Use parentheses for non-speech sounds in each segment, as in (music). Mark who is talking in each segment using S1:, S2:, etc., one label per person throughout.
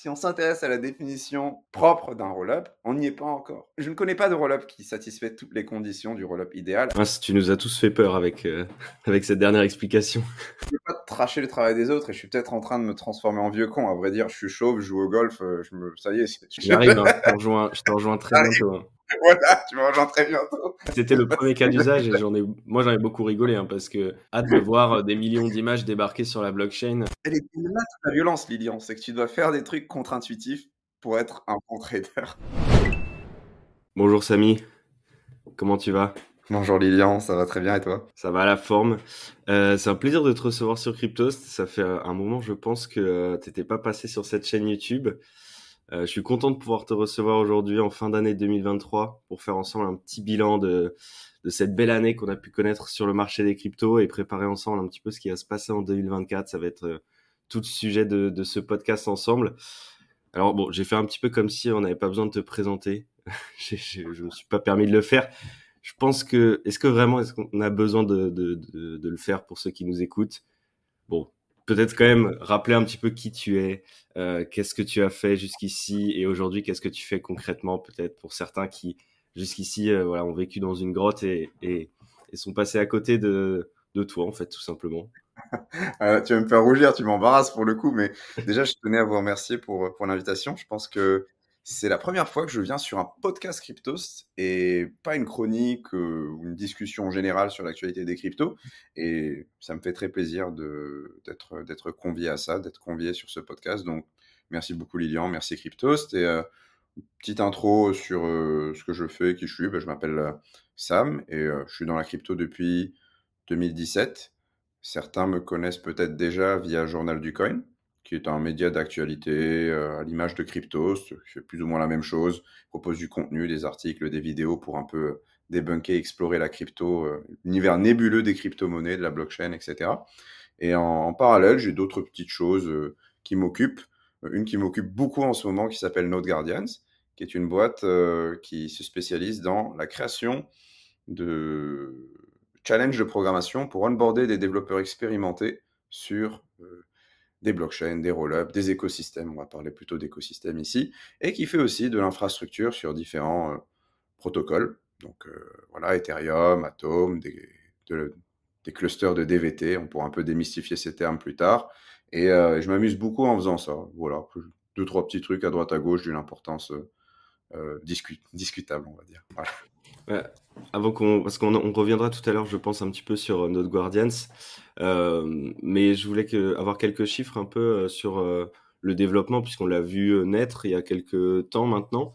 S1: si on s'intéresse à la définition propre d'un roll-up, on n'y est pas encore. Je ne connais pas de roll-up qui satisfait toutes les conditions du roll-up idéal.
S2: Ah, tu nous as tous fait peur avec, euh, (laughs) avec cette dernière explication. (laughs)
S1: Je ne veux pas tracher le travail des autres et je suis peut-être en train de me transformer en vieux con. À vrai dire, je suis chauve, je joue au golf, euh, je me... ça y est.
S2: J'arrive, hein, je, (laughs) te rejoins, je te rejoins très bientôt. Hein. (laughs)
S1: voilà, tu me rejoins très bientôt.
S2: C'était le premier cas d'usage et j'en ai, moi j'en ai beaucoup rigolé hein, parce que hâte de voir des millions d'images débarquer sur la blockchain.
S1: Elle est là la violence, Lilian, c'est que tu dois faire des trucs contre-intuitifs pour être un bon trader.
S2: Bonjour Samy, comment tu vas?
S1: Bonjour Lilian, ça va très bien et toi?
S2: Ça va à la forme. Euh, c'est un plaisir de te recevoir sur Cryptost. Ça fait un moment, je pense, que euh, tu n'étais pas passé sur cette chaîne YouTube. Euh, je suis content de pouvoir te recevoir aujourd'hui en fin d'année 2023 pour faire ensemble un petit bilan de, de cette belle année qu'on a pu connaître sur le marché des cryptos et préparer ensemble un petit peu ce qui va se passer en 2024. Ça va être euh, tout le sujet de, de, ce podcast ensemble. Alors bon, j'ai fait un petit peu comme si on n'avait pas besoin de te présenter. (laughs) je ne me suis pas permis de le faire. Je pense que, est-ce que vraiment, est-ce qu'on a besoin de, de, de, de, le faire pour ceux qui nous écoutent? Bon, peut-être quand même rappeler un petit peu qui tu es, euh, qu'est-ce que tu as fait jusqu'ici et aujourd'hui qu'est-ce que tu fais concrètement peut-être pour certains qui jusqu'ici euh, voilà ont vécu dans une grotte et, et, sont passés à côté de, de, toi en fait tout simplement.
S1: Euh, (laughs) tu vas me faire rougir, tu m'embarrasses pour le coup, mais déjà je tenais à vous remercier pour, pour l'invitation. Je pense que c'est la première fois que je viens sur un podcast Cryptost et pas une chronique euh, ou une discussion générale sur l'actualité des cryptos. Et ça me fait très plaisir d'être, convié à ça, d'être convié sur ce podcast. Donc, merci beaucoup Lilian, merci Cryptost. Et euh, petite intro sur euh, ce que je fais, qui je suis. Ben, je m'appelle Sam et je suis dans la crypto depuis 2017. Certains me connaissent peut-être déjà via Journal du Coin qui est un média d'actualité euh, à l'image de Cryptos, qui fait plus ou moins la même chose, propose du contenu, des articles, des vidéos pour un peu débunker, explorer la crypto, euh, l'univers nébuleux des crypto-monnaies, de la blockchain, etc. Et en, parallèle, j'ai d'autres petites choses euh, qui m'occupent. Une qui m'occupe beaucoup en ce moment, qui s'appelle Node Guardians, qui est une boîte qui se spécialise dans la création de challenges de programmation pour onboarder des développeurs expérimentés sur des blockchains, des roll-ups, des écosystèmes, on va parler plutôt d'écosystèmes ici, et qui fait aussi de l'infrastructure sur différents euh, protocoles. Donc euh, voilà, Ethereum, Atom, des, de, des, clusters de DVT, on pourra un peu démystifier ces termes plus tard. Et, euh, je m'amuse beaucoup en faisant ça. Voilà, deux, trois petits trucs à droite à gauche d'une importance discu discutable, on va dire. Voilà.
S2: Ouais, avant qu'on, parce qu'on on reviendra tout à l'heure, je pense un petit peu sur notre Guardians, euh, mais je voulais que, avoir quelques chiffres un peu euh, sur euh, le développement, puisqu'on l'a vu naître il y a quelques temps maintenant.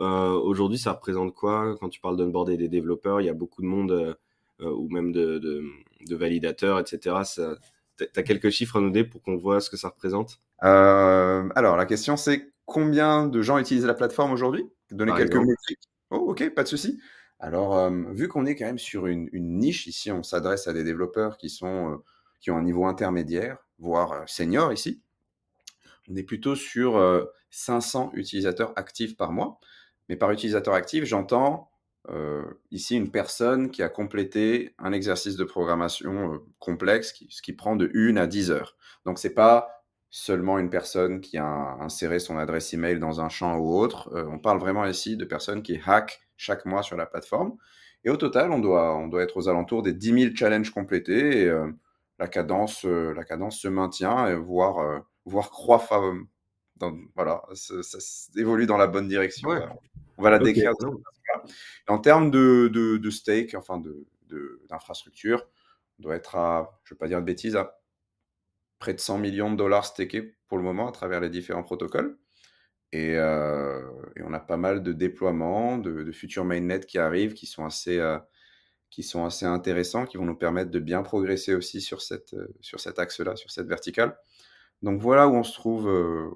S2: Euh, aujourd'hui, ça représente quoi? Quand tu parles d'onboarder des développeurs Il y a beaucoup de monde, ou même de, de, de, validateurs, etc. Tu as quelques chiffres à nous donner pour qu'on voit ce que ça représente?
S1: Alors, la question c'est combien de gens utilisent la plateforme aujourd'hui? Donner Par quelques exemple. métriques. Oh, ok, pas de souci. Alors, euh, vu qu'on est quand même sur une, niche, ici, on s'adresse à des développeurs qui, sont, euh, qui ont un niveau intermédiaire, voire euh, senior ici. On est plutôt sur 500 utilisateurs actifs par mois. Mais par utilisateur actif, j'entends ici une personne qui a complété un exercice de programmation complexe, ce qui prend de 1 à 10 heures. Donc, c'est pas seulement une personne qui a inséré son adresse email dans un champ ou autre. Euh, on parle vraiment ici de personnes qui hackent chaque mois sur la plateforme. Et au total, on doit, on doit être aux alentours des 10 000 challenges complétés et euh, la, cadence, euh, la cadence se maintient, et voire, voire croît. Dans, voilà, ça, ça, évolue dans la bonne direction. Ouais. On va la okay. décrire. En termes de, de, de stake, enfin d'infrastructure, de, on doit être à, je ne vais pas dire de bêtises, à près de 100 millions de dollars stakés pour le moment à travers les différents protocoles. Et, euh, et, on a pas mal de déploiements, de, de, futurs mainnet qui arrivent, qui sont assez, euh, qui sont assez intéressants, qui vont nous permettre de bien progresser aussi sur, cette, euh, sur cet axe-là, sur cette verticale. Donc voilà où on se trouve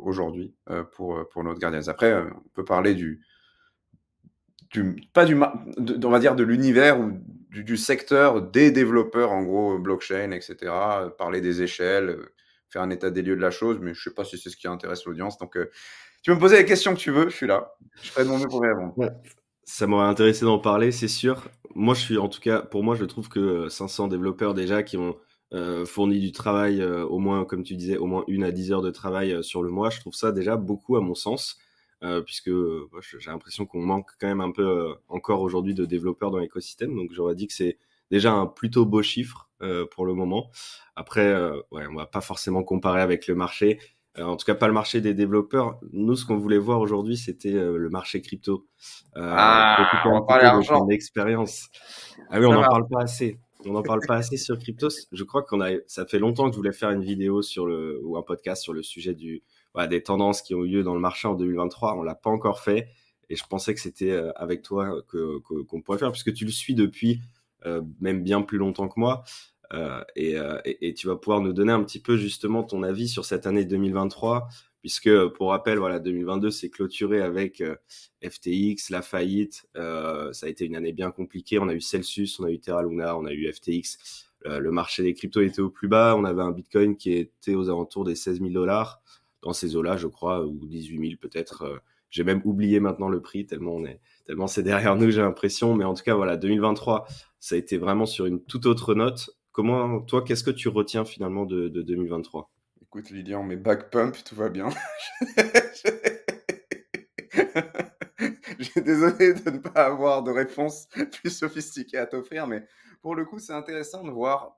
S1: aujourd'hui pour, pour notre Guardians. Après, on peut parler du, du pas du, de, on va dire de l'univers ou du, secteur des développeurs, en gros, blockchain, etc. Parler des échelles, faire un état des lieux de la chose, mais je sais pas si c'est ce qui intéresse l'audience. Donc, euh, tu peux me poser les questions que tu veux, je suis là. Je ferai de mon mieux pour répondre.
S2: Ça m'aurait intéressé d'en parler, c'est sûr. Moi, je suis, en tout cas, pour moi, je trouve que 500 développeurs déjà qui ont fournit du travail au moins, comme tu disais, au moins une à dix heures de travail sur le mois. Je trouve ça déjà beaucoup à mon sens. Puisque j'ai l'impression qu'on manque quand même un peu encore aujourd'hui de développeurs dans l'écosystème. Donc j'aurais dit que c'est déjà un plutôt beau chiffre pour le moment. Après, ouais, on va pas forcément comparer avec le marché. Euh, en tout cas, pas le marché des développeurs. Nous, ce qu'on voulait voir aujourd'hui, c'était euh, le marché crypto.
S1: Euh, ah, on va parler argent.
S2: Expérience. Ah oui, on n'en parle pas assez. On n'en parle pas assez sur crypto. Je crois qu'on a, ça fait longtemps que je voulais faire une vidéo sur le ou un podcast sur le sujet du, des tendances qui ont eu lieu dans le marché en 2023. On l'a pas encore fait et je pensais que c'était avec toi qu'on pourrait faire puisque tu le suis depuis même bien plus longtemps que moi. Euh, euh, et, tu vas pouvoir nous donner un petit peu justement ton avis sur cette année 2023, puisque pour rappel, voilà, 2022 c'est clôturé avec euh, FTX, la faillite. ça a été une année bien compliquée. On a eu Celsius, on a eu Terra Luna, on a eu FTX. le marché des cryptos était au plus bas. On avait un Bitcoin qui était aux alentours des 16 000 dollars dans ces eaux-là, je crois, ou 18 000 peut-être. J'ai même oublié maintenant le prix tellement on est tellement c'est derrière nous, j'ai l'impression. Mais en tout cas, voilà, 2023, ça a été vraiment sur une toute autre note. Comment, toi, qu'est-ce que tu retiens finalement de, 2023
S1: Écoute, Lilian, mes back pump, tout va bien. (laughs) J'ai désolé de ne pas avoir de réponse plus sophistiquée à t'offrir, mais pour le coup, c'est intéressant de voir.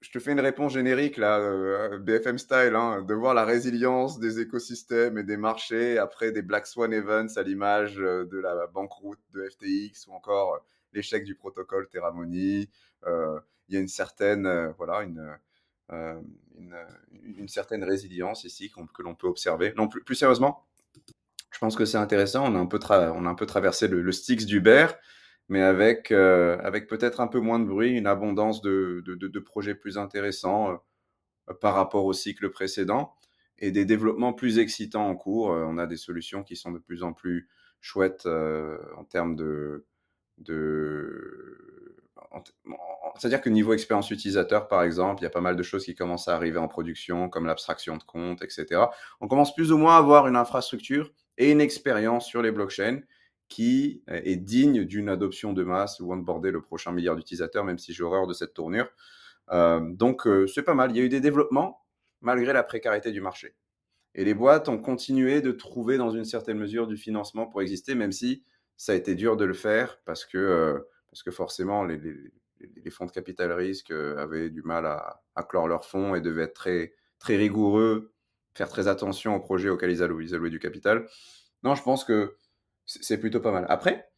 S1: Je te fais une réponse générique là, euh, BFM style, hein, de voir la résilience des écosystèmes et des marchés après des Black Swan events à l'image euh, de la banqueroute de FTX ou encore euh, l'échec du protocole Terra Money il y a une certaine, voilà, une, une, certaine résilience ici que l'on peut observer. Non, plus, sérieusement, je pense que c'est intéressant. On a un peu, on a un peu traversé le, le Styx d'Uber, mais avec, euh, avec peut-être un peu moins de bruit, une abondance de, de, projets plus intéressants par rapport au cycle précédent et des développements plus excitants en cours. on a des solutions qui sont de plus en plus chouettes en termes de, de c'est-à-dire que niveau expérience utilisateur, par exemple, il y a pas mal de choses qui commencent à arriver en production, comme l'abstraction de compte, etc. On commence plus ou moins à avoir une infrastructure et une expérience sur les blockchains qui est digne d'une adoption de masse ou onboarder le prochain milliard d'utilisateurs, même si j'ai horreur de cette tournure. Euh, donc, euh, c'est pas mal. Il y a eu des développements malgré la précarité du marché. Et les boîtes ont continué de trouver dans une certaine mesure du financement pour exister, même si ça a été dur de le faire parce que euh, parce que forcément, les, fonds de capital risque euh, avaient du mal à, clore leurs fonds et devaient être très, très rigoureux, faire très attention aux projets auxquels ils allouaient, du capital. Non, je pense que c'est plutôt pas mal. Après,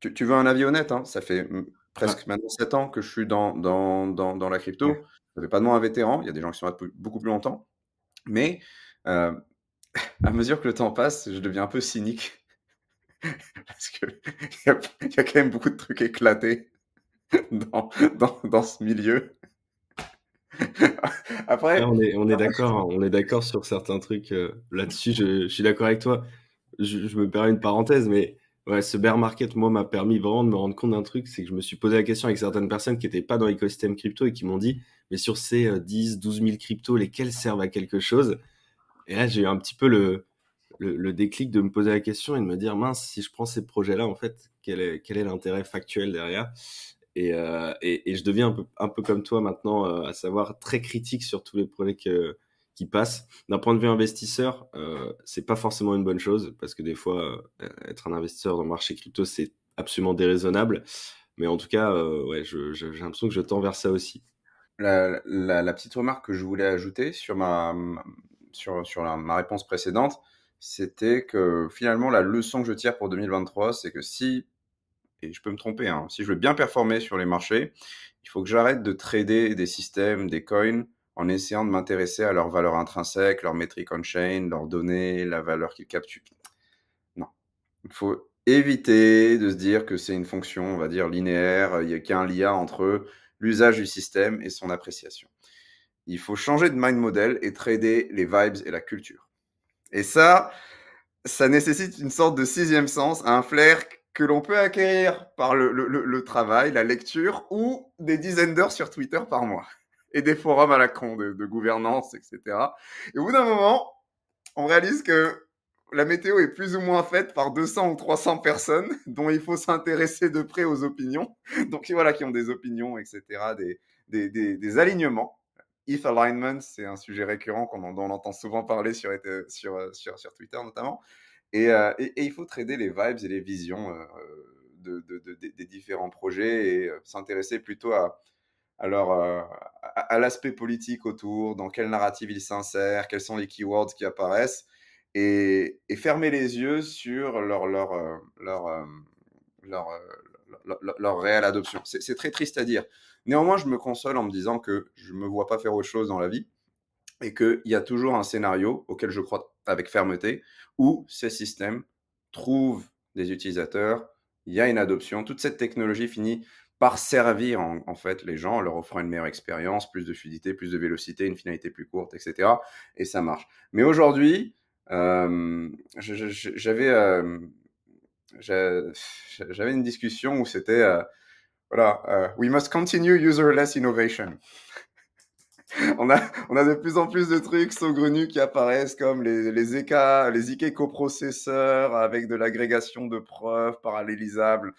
S1: tu, veux un avis honnête, hein, ça fait presque maintenant 7 ans que je suis dans, dans, dans, la crypto. Ça fait pas de moi un vétéran, il y a des gens qui sont là depuis beaucoup plus longtemps. Mais euh, (laughs) à mesure que le temps passe, je deviens un peu cynique (laughs) Parce qu'il y, a, y a quand même beaucoup de trucs éclatés (laughs) dans, dans, dans ce milieu.
S2: Après, on est, on est d'accord, on est d'accord sur certains trucs euh, là-dessus. Je, je, suis d'accord avec toi. Je, me permets une parenthèse, mais ouais, ce bear market, moi, m'a permis vraiment de me rendre compte d'un truc, c'est que je me suis posé la question avec certaines personnes qui n'étaient pas dans l'écosystème crypto et qui m'ont dit, mais sur ces 10, 12 000 cryptos, lesquels servent à quelque chose? Et là, j'ai eu un petit peu le, le, déclic de me poser la question et de me dire mince, si je prends ces projets-là, en fait, quel est, quel est l'intérêt factuel derrière? Et, euh, et, et, je deviens un peu, un peu comme toi maintenant, euh, à savoir très critique sur tous les projets qui passent. D'un point de vue investisseur, euh, c'est pas forcément une bonne chose parce que des fois, euh, être un investisseur dans le marché crypto, c'est absolument déraisonnable. Mais en tout cas, euh, ouais, j'ai l'impression que je tends vers ça aussi.
S1: La, petite remarque que je voulais ajouter sur ma, sur, sur ma réponse précédente, c'était que finalement la leçon que je tire pour 2023, c'est que si, et je peux me tromper, hein, si je veux bien performer sur les marchés, il faut que j'arrête de trader des systèmes, des coins, en essayant de m'intéresser à leur valeur intrinsèque, leur métrique on-chain, leurs données, la valeur qu'ils capturent. Non. Il faut éviter de se dire que c'est une fonction, on va dire, linéaire, il y a qu'un lien entre l'usage du système et son appréciation. Il faut changer de mind model et trader les vibes et la culture. Et ça, ça nécessite une sorte de sixième sens, un flair que l'on peut acquérir par le, travail, la lecture ou des dizaines d'heures sur Twitter par mois et des forums à la con de, gouvernance, etc. Et au bout d'un moment, on réalise que la météo est plus ou moins faite par 200 ou 300 personnes (laughs) dont il faut s'intéresser de près aux opinions. Donc voilà, qui ont des opinions, etc., des, des, alignements ETH alignment, c'est un sujet récurrent qu'on dont on entend souvent parler sur, sur, sur, Twitter notamment. Et, et, il faut trader les vibes et les visions de, des différents projets et s'intéresser plutôt à, alors, à, l'aspect politique autour, dans quelle narrative il s'insère, quels sont les keywords qui apparaissent, et, fermer les yeux sur leur, leur, leur, leur, leur réelle adoption. C'est très triste à dire. Néanmoins, je me console en me disant que je ne me vois pas faire autre chose dans la vie et qu'il y a toujours un scénario auquel je crois avec fermeté où ces systèmes trouvent des utilisateurs, il y a une adoption, toute cette technologie finit par servir en, fait les gens, en leur offrant une meilleure expérience, plus de fluidité, plus de vélocité, une finalité plus courte, etc. Et ça marche. Mais aujourd'hui, euh, j'avais euh, j'avais une discussion où c'était euh, voilà, we must continue userless innovation. (laughs) on, a, on a de plus en plus de trucs saugrenus qui apparaissent comme les, les, EK, les IK coprocesseurs avec de l'agrégation de preuves parallélisables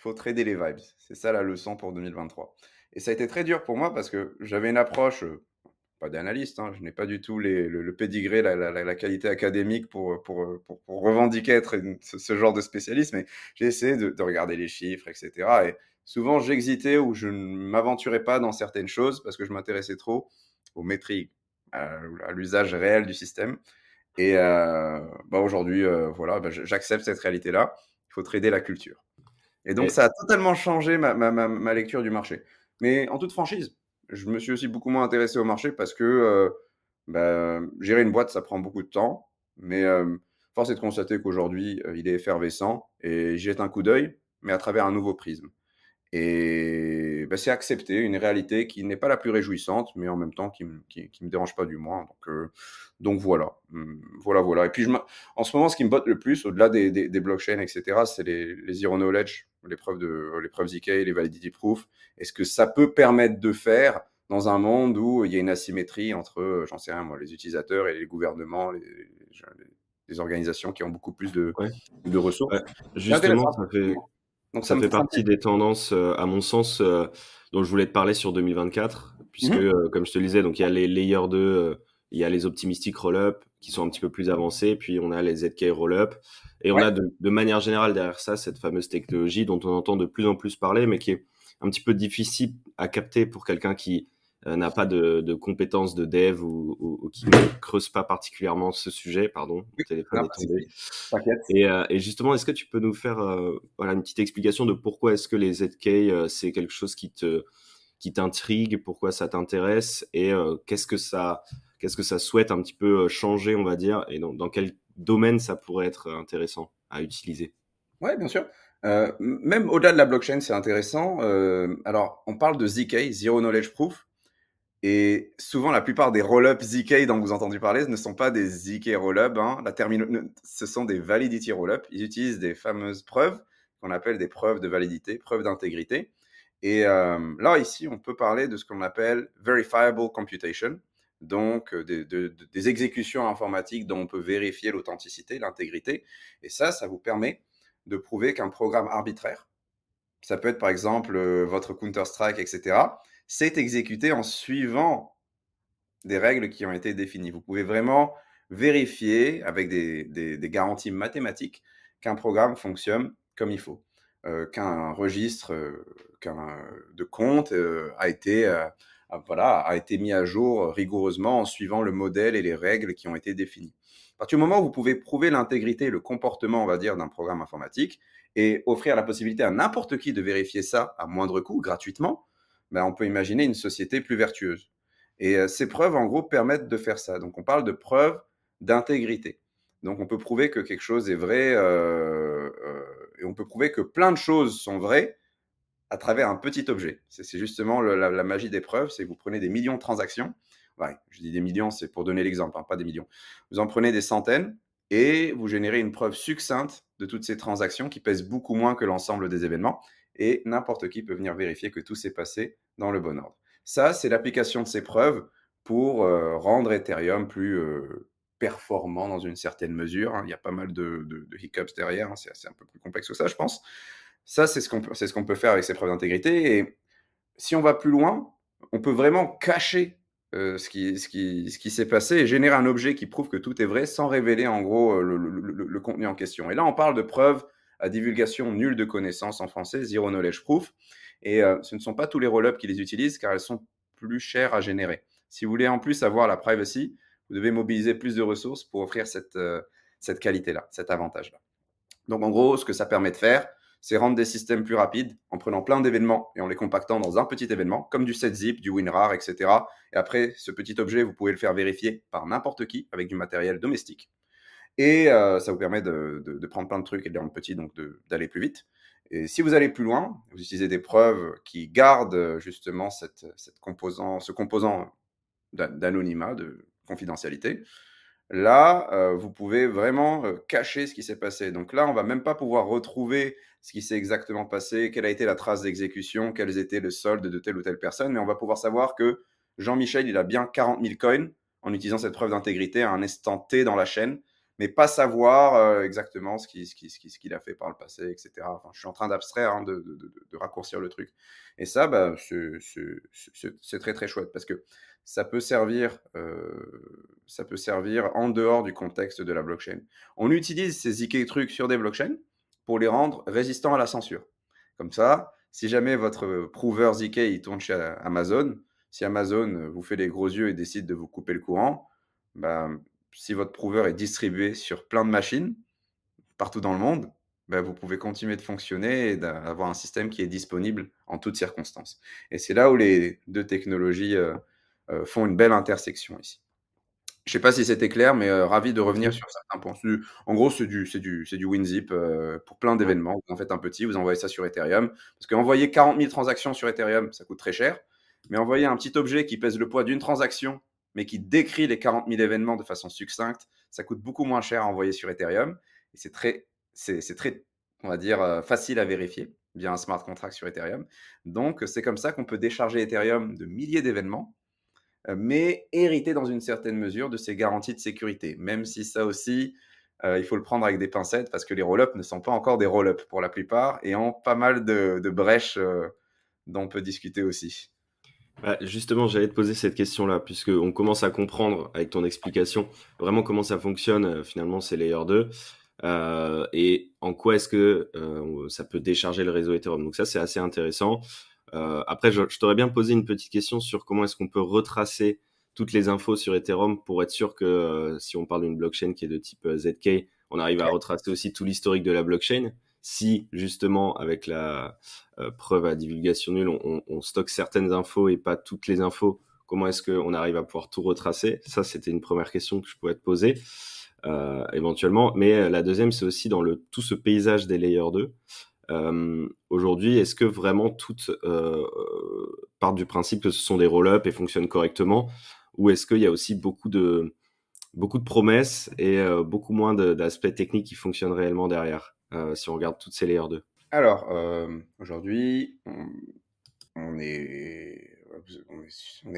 S1: il faut trader les vibes. C'est ça la leçon pour 2023. Et ça a été très dur pour moi parce que j'avais une approche, euh, pas d'analyste, hein, je n'ai pas du tout le, le, pédigré, la, qualité académique pour, revendiquer être ce, genre de spécialiste, mais j'ai essayé de, regarder les chiffres, etc. Et souvent, j'exitais ou je ne m'aventurais pas dans certaines choses parce que je m'intéressais trop aux métriques, à, l'usage réel du système. Et euh, bah aujourd'hui, euh, voilà, bah, j'accepte cette réalité-là. Il faut trader la culture. Et donc, ça a totalement changé ma, ma, ma, lecture du marché. Mais en toute franchise, je me suis aussi beaucoup moins intéressé au marché parce que euh, bah, gérer une boîte, ça prend beaucoup de temps. Mais euh, force est de constater qu'aujourd'hui, euh, il est effervescent et j'y jette un coup d'œil, mais à travers un nouveau prisme. Et bah, c'est accepter une réalité qui n'est pas la plus réjouissante, mais en même temps qui ne me, dérange pas du moins. Donc, euh, donc voilà, hum, voilà, voilà. Et puis je en ce moment, ce qui me botte le plus, au-delà des, des, blockchains, etc., c'est les, les, zero knowledge, les preuves, de, les preuves ZK, les validity proof. Est-ce que ça peut permettre de faire dans un monde où il y a une asymétrie entre, j'en sais rien moi, les utilisateurs et les gouvernements, les, les, organisations qui ont beaucoup plus de, de ressources?
S2: justement, ça fait donc ça, fait partie des tendances, euh, à mon sens, euh, dont je voulais te parler sur 2024, puisque, mmh euh, comme je te le disais, donc il y a les layers 2, il y a les optimistic roll-up qui sont un petit peu plus avancés, puis on a les ZK roll-up, et on a de, de, manière générale derrière ça cette fameuse technologie dont on entend de plus en plus parler, mais qui est un petit peu difficile à capter pour quelqu'un qui n'a pas de, de, compétences de dev ou, ou, qui ne creuse pas particulièrement ce sujet. Pardon, le téléphone est tombé. Et, euh, et, justement, est-ce que tu peux nous faire euh, voilà, une petite explication de pourquoi est-ce que les ZK, c'est quelque chose qui te qui t'intrigue, pourquoi ça t'intéresse et qu'est-ce que ça qu'est-ce que ça souhaite un petit peu changer, on va dire, et dans, dans quel domaine ça pourrait être intéressant à utiliser?
S1: Ouais, bien sûr. Euh, même au-delà de la blockchain, c'est intéressant. Euh, alors, on parle de ZK, Zero Knowledge Proof. Et souvent, la plupart des roll-up ZK dont vous entendu parler ne sont pas des ZK roll-up. Hein. La ce sont des validity roll-up. Ils utilisent des fameuses preuves qu'on appelle des preuves de validité, preuves d'intégrité. Et euh, là, ici, on peut parler de ce qu'on appelle verifiable computation, donc euh, des exécutions informatiques dont on peut vérifier l'authenticité, l'intégrité. Et ça, ça vous permet de prouver qu'un programme arbitraire, ça peut être par exemple euh, votre Counter-Strike, etc., c'est exécuté en suivant des règles qui ont été définies. Vous pouvez vraiment vérifier avec des, garanties mathématiques qu'un programme fonctionne comme il faut, euh, qu'un registre euh, de compte euh, a, été, voilà, a été mis à jour rigoureusement en suivant le modèle et les règles qui ont été définies. À partir du moment où vous pouvez prouver l'intégrité le comportement, on va dire, d'un programme informatique et offrir la possibilité à n'importe qui de vérifier ça à moindre coût, gratuitement, ben, on peut imaginer une société plus vertueuse. Et euh, ces preuves, en gros, permettent de faire ça. Donc, on parle de preuves d'intégrité. Donc, on peut prouver que quelque chose est vrai euh, euh, et on peut prouver que plein de choses sont vraies à travers un petit objet. C'est justement la, magie des preuves, c'est que vous prenez des millions de transactions. Ouais, je dis des millions, c'est pour donner l'exemple, hein, pas des millions. Vous en prenez des centaines et vous générez une preuve succincte de toutes ces transactions qui pèsent beaucoup moins que l'ensemble des événements et n'importe qui peut venir vérifier que tout s'est passé dans le bon ordre. Ça, c'est l'application de ces preuves pour euh, rendre Ethereum plus euh, performant dans une certaine mesure. Hein. Il y a pas mal de, hiccups derrière, hein. c'est un peu plus complexe que ça, je pense. Ça, c'est ce qu'on peut, faire avec ces preuves d'intégrité. Et si on va plus loin, on peut vraiment cacher ce qui, ce qui, s'est passé et générer un objet qui prouve que tout est vrai sans révéler en gros le, contenu en question. Et là, on parle de preuves à divulgation nulle de connaissances en français, zero knowledge proof. Et ce ne sont pas tous les roll-ups qui les utilisent car elles sont plus chères à générer. Si vous voulez en plus avoir la privacy, vous devez mobiliser plus de ressources pour offrir cette, cette qualité-là, cet avantage-là. Donc en gros, ce que ça permet de faire, c'est rendre des systèmes plus rapides en prenant plein d'événements et en les compactant dans un petit événement, comme du setzip, du WinRAR, etc. Et après, ce petit objet, vous pouvez le faire vérifier par n'importe qui avec du matériel domestique. Et euh, ça vous permet de, prendre plein de trucs et de les rendre petits, donc d'aller plus vite. Et si vous allez plus loin, vous utilisez des preuves qui gardent justement cette, composant, ce composant d'anonymat, de confidentialité. Là, euh, vous pouvez vraiment euh, cacher ce qui s'est passé. Donc là, on va même pas pouvoir retrouver ce qui s'est exactement passé, quelle a été la trace d'exécution, quels étaient les soldes de telle ou telle personne, mais on va pouvoir savoir que Jean-Michel, il a bien 40 000 coins en utilisant cette preuve d'intégrité à un instant T dans la chaîne, mais pas savoir euh, exactement ce qu'il a fait par le passé, etc. Je suis en train d'abstraire, hein, de, raccourcir le truc. Et ça, bah, c'est très très chouette parce que ça peut servir, euh, ça peut servir en dehors du contexte de la blockchain. On utilise ces ZK trucs sur des blockchains pour les rendre résistants à la censure. Comme ça, si jamais votre prover ZK il tourne chez Amazon, si Amazon vous fait les gros yeux et décide de vous couper le courant, ben, si votre prover est distribué sur plein de machines partout dans le monde, ben, vous pouvez continuer de fonctionner et d'avoir un système qui est disponible en toutes circonstances. Et c'est là où les deux technologies euh, euh, font une belle intersection ici. Je ne sais pas si c'était clair, mais euh, ravi de revenir sur certains points. En gros, c'est du, du, du WinZip pour plein d'événements. Vous en faites un petit, vous envoyez ça sur Ethereum. Parce qu'envoyer 40 000 transactions sur Ethereum, ça coûte très cher. Mais envoyer un petit objet qui pèse le poids d'une transaction, mais qui décrit les 40 000 événements de façon succincte, ça coûte beaucoup moins cher à envoyer sur Ethereum. Et c'est très, c'est, très, on va dire, facile à vérifier via un smart contract sur Ethereum. Donc, c'est comme ça qu'on peut décharger Ethereum de milliers d'événements euh, mais hériter dans une certaine mesure de ces garanties de sécurité, même si ça aussi, euh, il faut le prendre avec des pincettes parce que les roll-ups ne sont pas encore des roll-ups pour la plupart et ont pas mal de, brèches euh, dont on peut discuter aussi.
S2: Bah, justement, j'allais te poser cette question-là, puisqu'on commence à comprendre avec ton explication vraiment comment ça fonctionne finalement ces Layer 2 et en quoi est-ce que ça peut décharger le réseau Ethereum. Donc ça, c'est assez intéressant. Euh, après, je, t'aurais bien posé une petite question sur comment est-ce qu'on peut retracer toutes les infos sur Ethereum pour être sûr que euh, si on parle d'une blockchain qui est de type euh, ZK, on arrive à retracer aussi tout l'historique de la blockchain. Si justement avec la preuve à divulgation nulle, on, stocke certaines infos et pas toutes les infos, comment est-ce qu'on arrive à pouvoir tout retracer? Ça, c'était une première question que je pouvais te poser éventuellement. Mais la deuxième, c'est aussi dans tout ce paysage des layers 2. Euh, aujourd'hui, est-ce que vraiment toutes euh, partent du principe que ce sont des roll-up et fonctionnent correctement? Ou est-ce qu'il y a aussi beaucoup de, promesses et euh, beaucoup moins d'aspects techniques qui fonctionnent réellement derrière, si on regarde toutes ces layers 2
S1: Alors, aujourd'hui, on, est,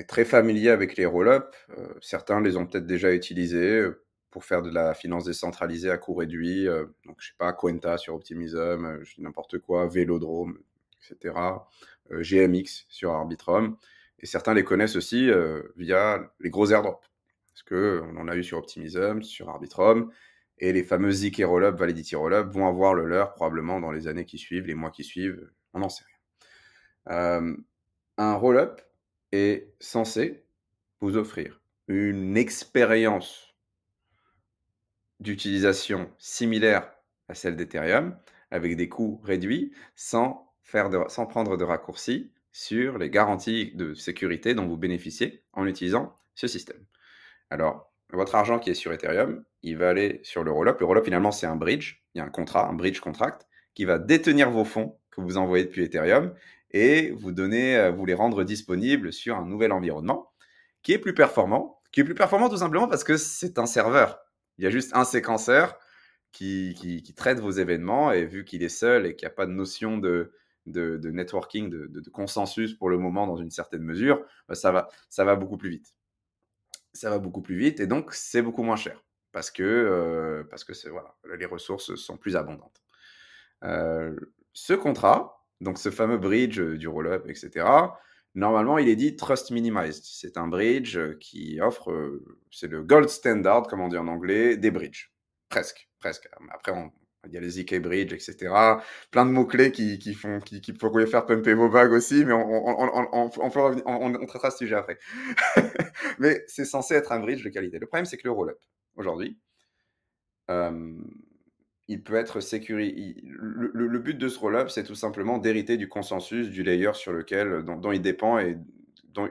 S1: très familier avec les roll-up. certains les ont peut-être déjà utilisés pour faire de la finance décentralisée à coût réduit. Euh, donc, je sais pas, Quenta sur Optimism, euh, n'importe quoi, Vélodrome, etc. Euh, GMX sur Arbitrum. Et certains les connaissent aussi via les gros airdrops. Parce qu'on en a eu sur Optimism, sur Arbitrum. Et les fameux Validity Rollup vont avoir le leur probablement dans les années qui suivent, les mois qui suivent. On n'en sait rien. un rollup est censé vous offrir une expérience d'utilisation similaire à celle d'Ethereum, avec des coûts réduits, sans, faire sans prendre de raccourcis sur les garanties de sécurité dont vous bénéficiez en utilisant ce système. Alors, votre argent qui est sur Ethereum, il va aller sur le rollup. Le rollup, finalement, c'est un bridge. Il y a un contrat, un bridge contract, qui va détenir vos fonds que vous envoyez depuis Ethereum et vous euh, les rendre disponibles sur un nouvel environnement qui est plus performant. Qui est plus performant tout simplement parce que c'est un serveur. Il y a juste un séquenceur qui, traite vos événements et vu qu'il est seul et qu'il n'y a pas de notion de, networking, de, consensus pour le moment dans une certaine mesure, bah, ça va beaucoup plus vite. Ça va beaucoup plus vite et donc c'est beaucoup moins cher parce que, parce que voilà, les ressources sont plus abondantes. Ce contrat, donc ce fameux bridge du roll-up, etc., Normalement, il est dit Trust Minimized. C'est un bridge qui offre, c'est le gold standard, comme on dit en anglais, des bridges. Presque, presque. Après, il y a les ZK Bridge, etc. Plein de mots-clés qui, qui, font, qui, qui pourraient faire pumper vos bagues aussi, mais on, on, on, on, traitera ce sujet après. (laughs) mais c'est censé être un bridge de qualité. Le problème, c'est que le roll-up, aujourd'hui, euh, il peut être sécurisé. Le, but de ce roll-up, c'est tout simplement d'hériter du consensus du layer sur lequel, dont, il dépend et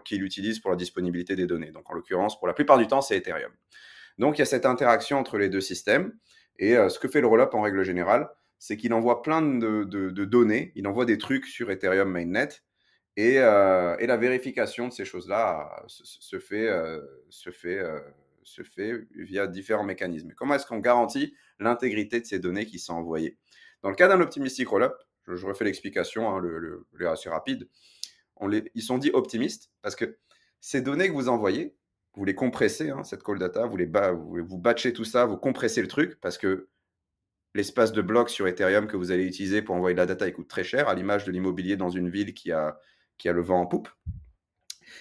S1: qu'il utilise pour la disponibilité des données. Donc, en l'occurrence, pour la plupart du temps, c'est Ethereum. Donc, il y a cette interaction entre les deux systèmes. Et euh, ce que fait le rollup en règle générale, c'est qu'il envoie plein de, données, il envoie des trucs sur Ethereum Mainnet. Et, euh, la vérification de ces choses-là se, fait, se, fait, se fait via différents mécanismes. Comment est-ce qu'on garantit l'intégrité de ces données qui sont envoyées? Dans le cas d'un optimistic rollup, je, je refais l'explication, hein, le, le, assez rapide, ils sont dits optimistes parce que ces données que vous envoyez, vous les compressez, hein, cette call data, vous, les vous, vous batchez tout ça, vous compressez le truc parce que l'espace de blocs sur Ethereum que vous allez utiliser pour envoyer de la data, il coûte très cher, à l'image de l'immobilier dans une ville qui a, qui a le vent en poupe.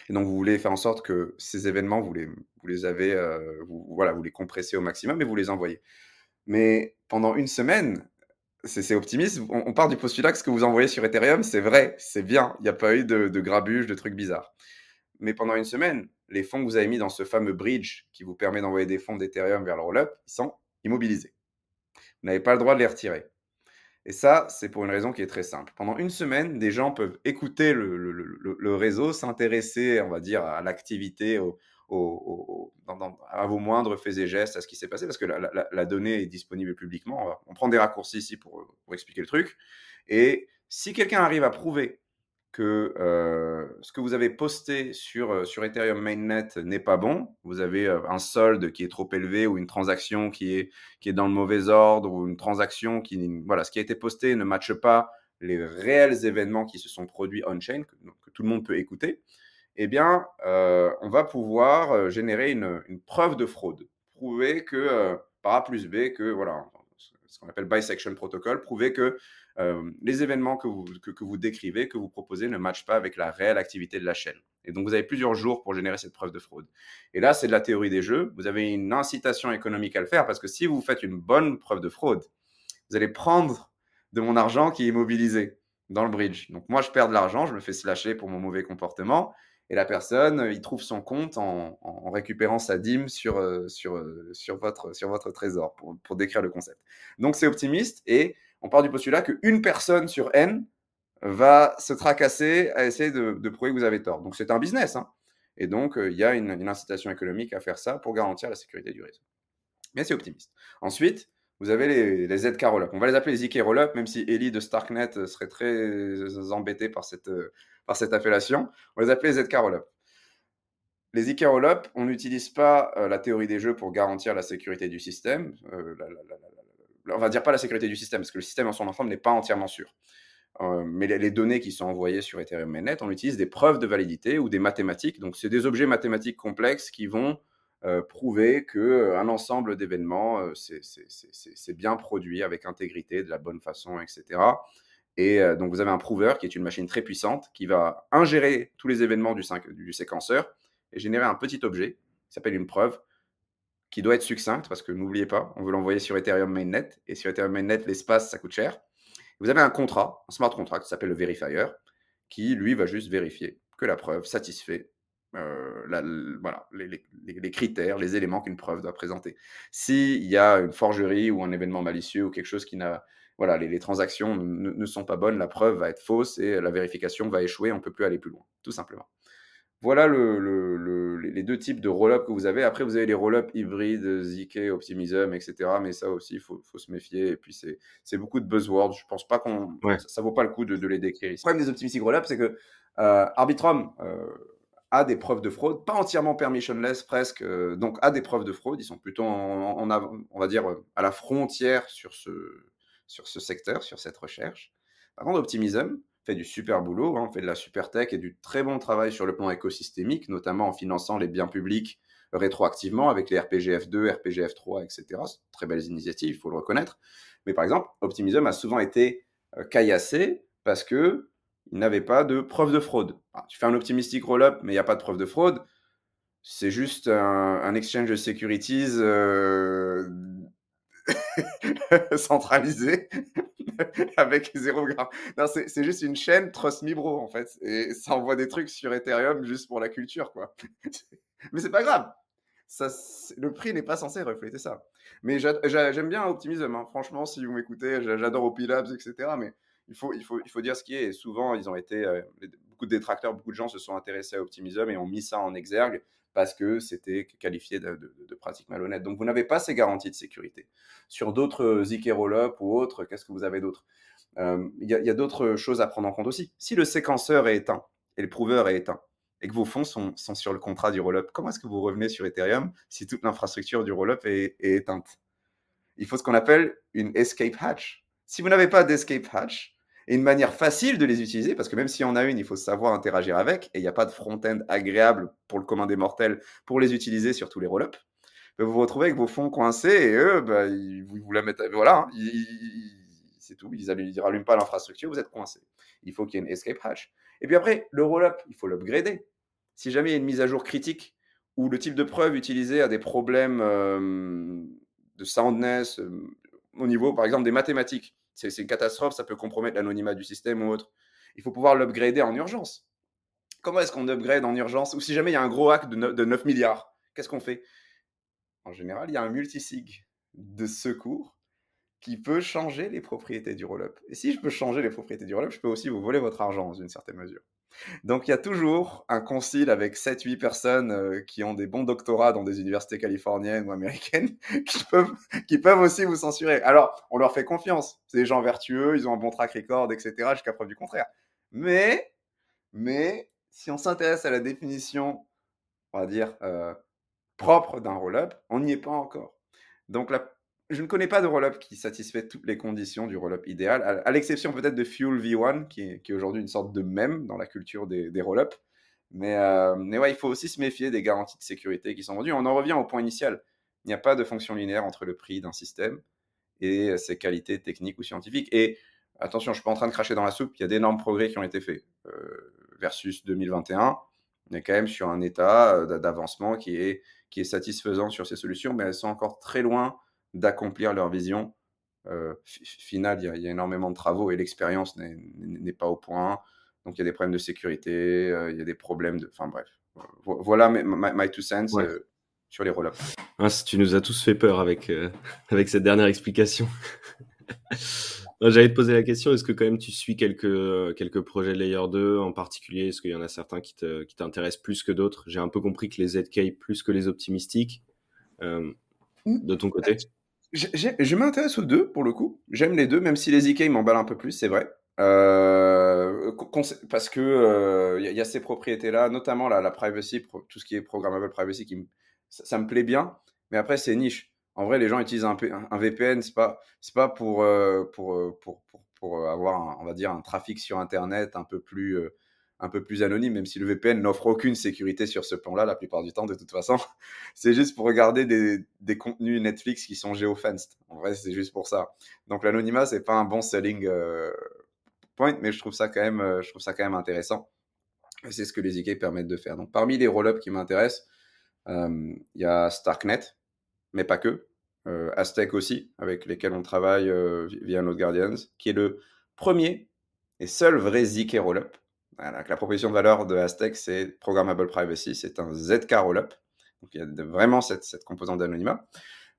S1: Et donc, vous voulez faire en sorte que ces événements, vous les, vous les avez, euh, voilà, vous les compressez au maximum et vous les envoyez. Mais pendant une semaine, c'est optimiste. On, part du postulat que ce que vous envoyez sur Ethereum, c'est vrai, c'est bien. Il n'y a pas eu de, de grabuge, de trucs bizarres. Mais pendant une semaine, les fonds que vous avez mis dans ce fameux bridge qui vous permet d'envoyer des fonds d'Ethereum vers le rollup, ils sont immobilisés. Vous n'avez pas le droit de les retirer. Et ça, c'est pour une raison qui est très simple. Pendant une semaine, des gens peuvent écouter le, réseau, s'intéresser, on va dire, à l'activité, à vos moindres faits et gestes, à ce qui s'est passé, parce que la, donnée est disponible publiquement. On, prend des raccourcis ici pour, expliquer le truc. Et si quelqu'un arrive à prouver que euh, ce que vous avez posté sur, euh, sur Ethereum Mainnet n'est pas bon, vous avez euh, un solde qui est trop élevé ou une transaction qui est, qui est dans le mauvais ordre ou une transaction qui, voilà, ce qui a été posté ne matche pas les réels événements qui se sont produits on-chain, que, tout le monde peut écouter, eh bien, on va pouvoir générer une, preuve de fraude. Prouver que, par A plus B, que, voilà, ce qu'on appelle bisection protocol, prouver que les événements que vous, que, vous décrivez, que vous proposez, ne matchent pas avec la réelle activité de la chaîne. Et donc, vous avez plusieurs jours pour générer cette preuve de fraude. Et là, c'est de la théorie des jeux. Vous avez une incitation économique à le faire parce que si vous faites une bonne preuve de fraude, vous allez prendre de mon argent qui est immobilisé dans le bridge. Donc, moi, je perds de l'argent, je me fais slasher pour mon mauvais comportement et la personne, euh, il trouve son compte en, récupérant sa dîme sur, euh, sur, euh, sur, votre, sur votre trésor, pour, pour décrire le concept. Donc c'est optimiste, et on part du postulat qu'une personne sur N va se tracasser à essayer de, prouver que vous avez tort. Donc c'est un business, hein. et donc il y a une, incitation économique à faire ça pour garantir la sécurité du réseau. Mais c'est optimiste. Ensuite, vous avez les, les ZK. On va les appeler les ZK Rollup, même si Ellie de Starknet serait très embêté par cette, par cette appellation. On les appelait ZK Rollup. Les ZK Rollup, on n'utilise pas euh, la théorie des jeux pour garantir la sécurité du système. Euh, on va dire pas la sécurité du système, parce que le système en son ensemble n'est pas entièrement sûr. Euh, mais les, données qui sont envoyées sur Ethereum Mainnet, on utilise des preuves de validité ou des mathématiques. Donc, c'est des objets mathématiques complexes qui vont prouver qu'un ensemble d'événements, c'est bien produit avec intégrité, de la bonne façon, etc. Et euh, donc, vous avez un prover qui est une machine très puissante qui va ingérer tous les événements du, du séquenceur et générer un petit objet qui s'appelle une preuve qui doit être succincte parce que n'oubliez pas, on veut l'envoyer sur Ethereum Mainnet et sur Ethereum Mainnet, l'espace, ça coûte cher. Vous avez un contrat, un smart contract qui s'appelle le verifier qui, lui, va juste vérifier que la preuve satisfait euh, les, critères, les éléments qu'une preuve doit présenter. S'il y a une forgerie ou un événement malicieux ou quelque chose qui n'a voilà, les, transactions ne, sont pas bonnes, la preuve va être fausse et la vérification va échouer, on ne peut plus aller plus loin, tout simplement. Voilà les deux types de roll-up que vous avez. Après, vous avez les roll-up hybrides, ZK, Optimism, etc. Mais ça aussi, il faut, se méfier. Et puis, c'est beaucoup de buzzwords. Je ne pense pas qu'on. Ça ne vaut pas le coup de, les décrire ici. Le problème des optimistic roll-up, c'est que euh, Arbitrum euh, a des preuves de fraude, pas entièrement permissionless presque, euh, donc a des preuves de fraude. Ils sont plutôt, on va dire, à la frontière sur ce, sur ce secteur, sur cette recherche. Par contre, Optimism du super boulot, hein, fait de la super tech et du très bon travail sur le plan écosystémique, notamment en finançant les biens publics rétroactivement avec les RPGF2, RPGF3, etc. Très belles initiatives, il faut le reconnaître. Mais par exemple, Optimism a souvent été euh, caillassé parce que ils n'avaient pas de preuve de fraude. Tu fais un optimistic roll-up, mais il n'y a pas de preuve de fraude. C'est juste un, exchange securities euh, (laughs) centralisé (laughs) avec zéro gramme. Non, c'est juste une chaîne Trust Me Bro en fait. Et ça envoie des trucs sur Ethereum juste pour la culture, quoi. (laughs) Mais c'est pas grave. Ça, le prix n'est pas censé refléter ça. Mais j'aime bien Optimism. Hein. Franchement, si vous m'écoutez, j'adore Opilabs, etc. Mais il faut, il, faut, il faut dire ce qui est. Souvent, ils ont été, euh, beaucoup de détracteurs, beaucoup de gens se sont intéressés à Optimism et ont mis ça en exergue parce que c'était qualifié de, pratique malhonnête. Donc, vous n'avez pas ces garanties de sécurité. Sur d'autres ZK Rollup ou autres, qu'est-ce que vous avez d'autre? Euh, Il y a, d'autres choses à prendre en compte aussi. Si le séquenceur est éteint et le prouveur est éteint, et que vos fonds sont, sont sur le contrat du rollup, comment est-ce que vous revenez sur Ethereum si toute l'infrastructure du rollup est, est éteinte? Il faut ce qu'on appelle une escape hatch. Si vous n'avez pas d'escape hatch, et une manière facile de les utiliser, parce que même si on a une, il faut savoir interagir avec, et il n'y a pas de front-end agréable pour le commun des mortels pour les utiliser sur tous les roll-ups, ben, vous vous retrouvez avec vos fonds coincés et eux, ben, ils, vous, la mettent. Voilà, hein, c'est tout. Ils ne rallument pas l'infrastructure, vous êtes coincé. Il faut qu'il y ait une escape hash. Et puis après, le roll-up, il faut l'upgrader. Si jamais il y a une mise à jour critique ou le type de preuve utilisé a des problèmes euh, de soundness euh, au niveau, par exemple, des mathématiques, c'est une catastrophe, ça peut compromettre l'anonymat du système ou autre. Il faut pouvoir l'upgrader en urgence. Comment est-ce qu'on upgrade en urgence? Ou si jamais il y a un gros hack de 9, milliards, qu'est-ce qu'on fait? En général, il y a un multisig de secours qui peut changer les propriétés du roll-up. Et si je peux changer les propriétés du roll-up, je peux aussi vous voler votre argent dans une certaine mesure. Donc il y a toujours un concile avec 7-8 personnes euh, qui ont des bons doctorats dans des universités californiennes ou américaines (laughs) qui peuvent, qui peuvent aussi vous censurer. Alors, on leur fait confiance. C'est des gens vertueux, ils ont un bon track record, etc. jusqu'à preuve du contraire. Mais, mais si on s'intéresse à la définition, on va dire, euh, propre d'un roll-up, on n'y est pas encore. Donc la je ne connais pas de roll-up qui satisfait toutes les conditions du roll-up idéal, à, l'exception peut-être de Fuel V1, qui est, aujourd'hui une sorte de mème dans la culture des, des roll-up. Mais, euh, ouais, il faut aussi se méfier des garanties de sécurité qui sont vendues. On en revient au point initial. Il n'y a pas de fonction linéaire entre le prix d'un système et ses qualités techniques ou scientifiques. Et attention, je ne suis pas en train de cracher dans la soupe, il y a d'énormes progrès qui ont été faits. Euh, versus 2021, on est quand même sur un état euh, d'avancement qui est satisfaisant sur ces solutions, mais elles sont encore très loin d'accomplir leur vision euh, finale. Il y, a, énormément de travaux et l'expérience n'est pas au point. Donc il y a des problèmes de sécurité, euh, il y a des problèmes de. Enfin bref. Voilà my, my, two cents euh, sur les roll
S2: ah, tu nous as tous fait peur avec, (laughs) avec cette dernière explication. (laughs) J'allais te poser la question, est-ce que quand même tu suis quelques, quelques projets Layer 2 en particulier? Est-ce qu'il y en a certains qui t'intéressent plus que d'autres? J'ai un peu compris que les ZK plus que les optimistiques. Mmh. de ton côté?
S1: Je m'intéresse aux deux, pour le coup. J'aime les deux, même si les IK m'emballent un peu plus, c'est vrai. Euh, parce que il euh, y, a ces propriétés-là, notamment la, privacy, tout ce qui est programmable privacy, ça, me plaît bien. Mais après, c'est niche. En vrai, les gens utilisent un, VPN, c'est pas, pas pour, euh, avoir, on va dire, un trafic sur Internet un peu plus un peu plus anonyme, même si le VPN n'offre aucune sécurité sur ce plan-là la plupart du temps, de toute façon. (laughs) c'est juste pour regarder des, contenus Netflix qui sont géofenced. En vrai, c'est juste pour ça. Donc l'anonymat, c'est pas un bon selling euh, point, mais je trouve ça quand même, euh, je trouve ça quand même intéressant. C'est ce que les IK permettent de faire. Donc parmi les roll-ups qui m'intéressent, euh, il y a Starknet, mais pas que. Aztec aussi, avec lesquels on travaille via Node Guardians, qui est le premier et seul vrai ZK rollup la proposition de valeur de Aztec, c'est Programmable Privacy, c'est un ZK Rollup. Donc il y a vraiment cette, composante d'anonymat.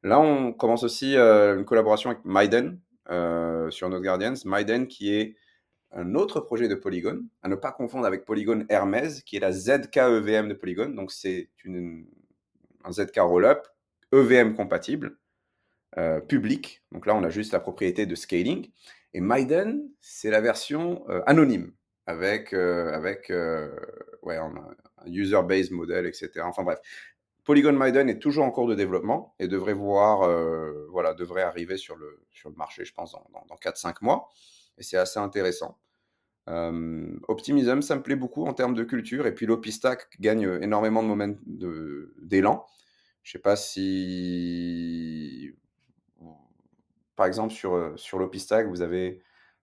S1: Là, on commence aussi euh, une collaboration avec Myden euh, sur Node Guardians. Myden qui est un autre projet de Polygon, à ne pas confondre avec Polygon Hermès, qui est la ZK EVM de Polygon. Donc c'est un ZK Rollup EVM compatible, euh, public. Donc là, on a juste la propriété de scaling. Et Myden, c'est la version anonyme avec, euh, avec euh, ouais, un user-based model, etc. Enfin bref. Polygon Maiden est toujours en cours de développement et devrait voir, euh, voilà, devrait arriver sur le, sur le marché, je pense, dans, dans, 4-5 mois. Et c'est assez intéressant. Optimism, ça me plaît beaucoup en termes de culture. Et puis l'Opistack gagne énormément de d'élan. Je ne sais pas si, par exemple, sur, sur l'Opistack, vous avez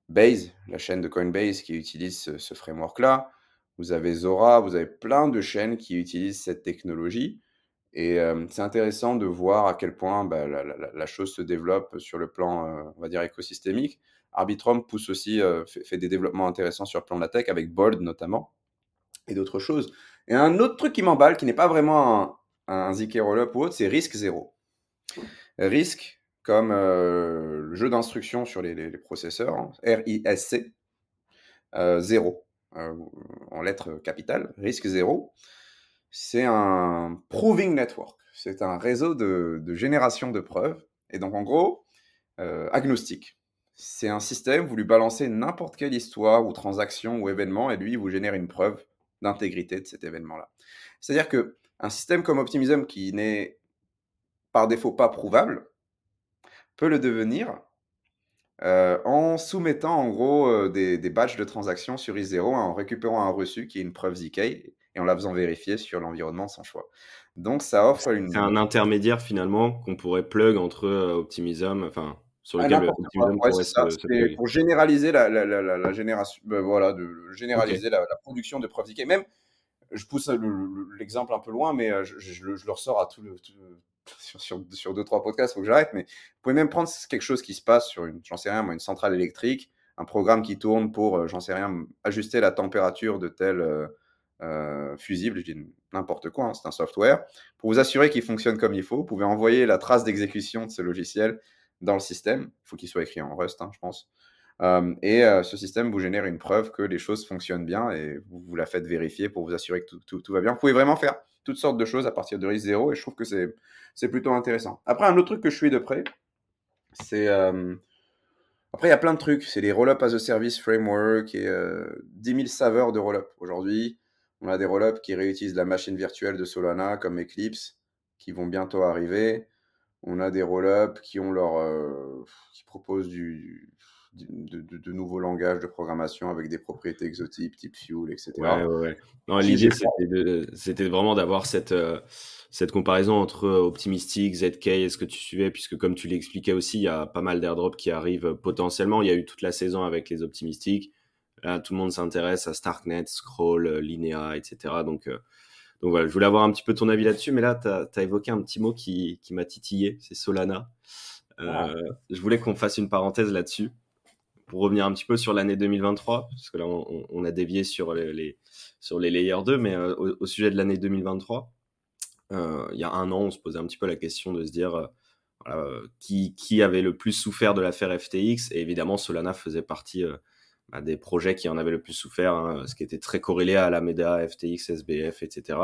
S1: Base, la chaîne de Coinbase qui utilise ce, framework-là. Vous avez Zora, vous avez plein de chaînes qui utilisent cette technologie. Et c'est intéressant de voir à quel point bah, la, chose se développe sur le plan, on va dire, écosystémique. Arbitrum pousse aussi, fait, des développements intéressants sur le plan de la tech, avec Bold notamment, et d'autres choses. Et un autre truc qui m'emballe, qui n'est pas vraiment un, un ZK Rollup ou autre, c'est Risk Zero. Risk, comme le jeu d'instruction sur les, processeurs, hein, R-I-S-C, 0, en lettres capitales, Risk Zero c'est un proving network. C'est un réseau de, génération de preuves. Et donc, en gros, euh, agnostique. C'est un système, vous lui balancez n'importe quelle histoire ou transaction ou événement, et lui, il vous génère une preuve d'intégrité de cet événement-là. C'est-à-dire que un système comme Optimism, qui n'est par défaut pas prouvable, peut le devenir euh, en soumettant en gros euh, des, des, badges de transactions sur I0 en récupérant un reçu qui est une preuve ZK et en la faisant vérifier sur l'environnement sans choix. Donc ça offre une.
S2: C'est un intermédiaire finalement qu'on pourrait plug entre euh, Optimism, enfin sur lequel
S1: Optimism pourrait Pour généraliser la, la, la, la génération, ben voilà, de généraliser la, production de preuves d'IK. Même, je pousse l'exemple un peu loin, mais je, je, le ressors à tout le, sur, deux trois podcasts, faut que j'arrête. Mais vous pouvez même prendre quelque chose qui se passe sur une, j'en sais rien, moi, une centrale électrique, un programme qui tourne pour, euh, j'en sais rien, ajuster la température de tel euh, fusible, je dis n'importe quoi, hein, c'est un software. Pour vous assurer qu'il fonctionne comme il faut, vous pouvez envoyer la trace d'exécution de ce logiciel dans le système. Il faut qu'il soit écrit en Rust, hein, je pense. Euh, et euh, ce système vous génère une preuve que les choses fonctionnent bien et vous, vous la faites vérifier pour vous assurer que tout, tout, va bien. Vous pouvez vraiment faire toutes sortes de choses à partir de risque zéro et je trouve que c'est plutôt intéressant. Après, un autre truc que je suis de près, c'est. Après, il y a plein de trucs. C'est les Rollup as a Service Framework et 10 000 saveurs de Rollup. Aujourd'hui, on a des rollups qui réutilisent la machine virtuelle de Solana comme Eclipse, qui vont bientôt arriver. On a des rollups qui ont leur, euh, qui proposent du, de, nouveaux langages de programmation avec des propriétés exotiques, type Fuel, etc.
S2: Ouais, ouais, Non, l'idée, c'était vraiment d'avoir cette, euh, cette comparaison entre Optimistic, ZK et ce que tu suivais, puisque comme tu l'expliquais aussi, il y a pas mal d'airdrops qui arrivent potentiellement. Il y a eu toute la saison avec les Optimistiques tout le monde s'intéresse à Starknet, Scroll, euh, Linea, etc. Donc, euh, donc voilà, je voulais avoir un petit peu ton avis là-dessus, mais là, tu as, évoqué un petit mot qui, qui m'a titillé, c'est Solana. Euh, je voulais qu'on fasse une parenthèse là-dessus pour revenir un petit peu sur l'année 2023, parce que là, on, a dévié sur les, sur les layers 2, mais au, sujet de l'année 2023, il y a un an, on se posait un petit peu la question de se dire qui, qui, avait le plus souffert de l'affaire FTX, et évidemment, Solana faisait partie bah, des projets qui en avaient le plus souffert, hein, ce qui était très corrélé à la MEDA, FTX, SBF, etc.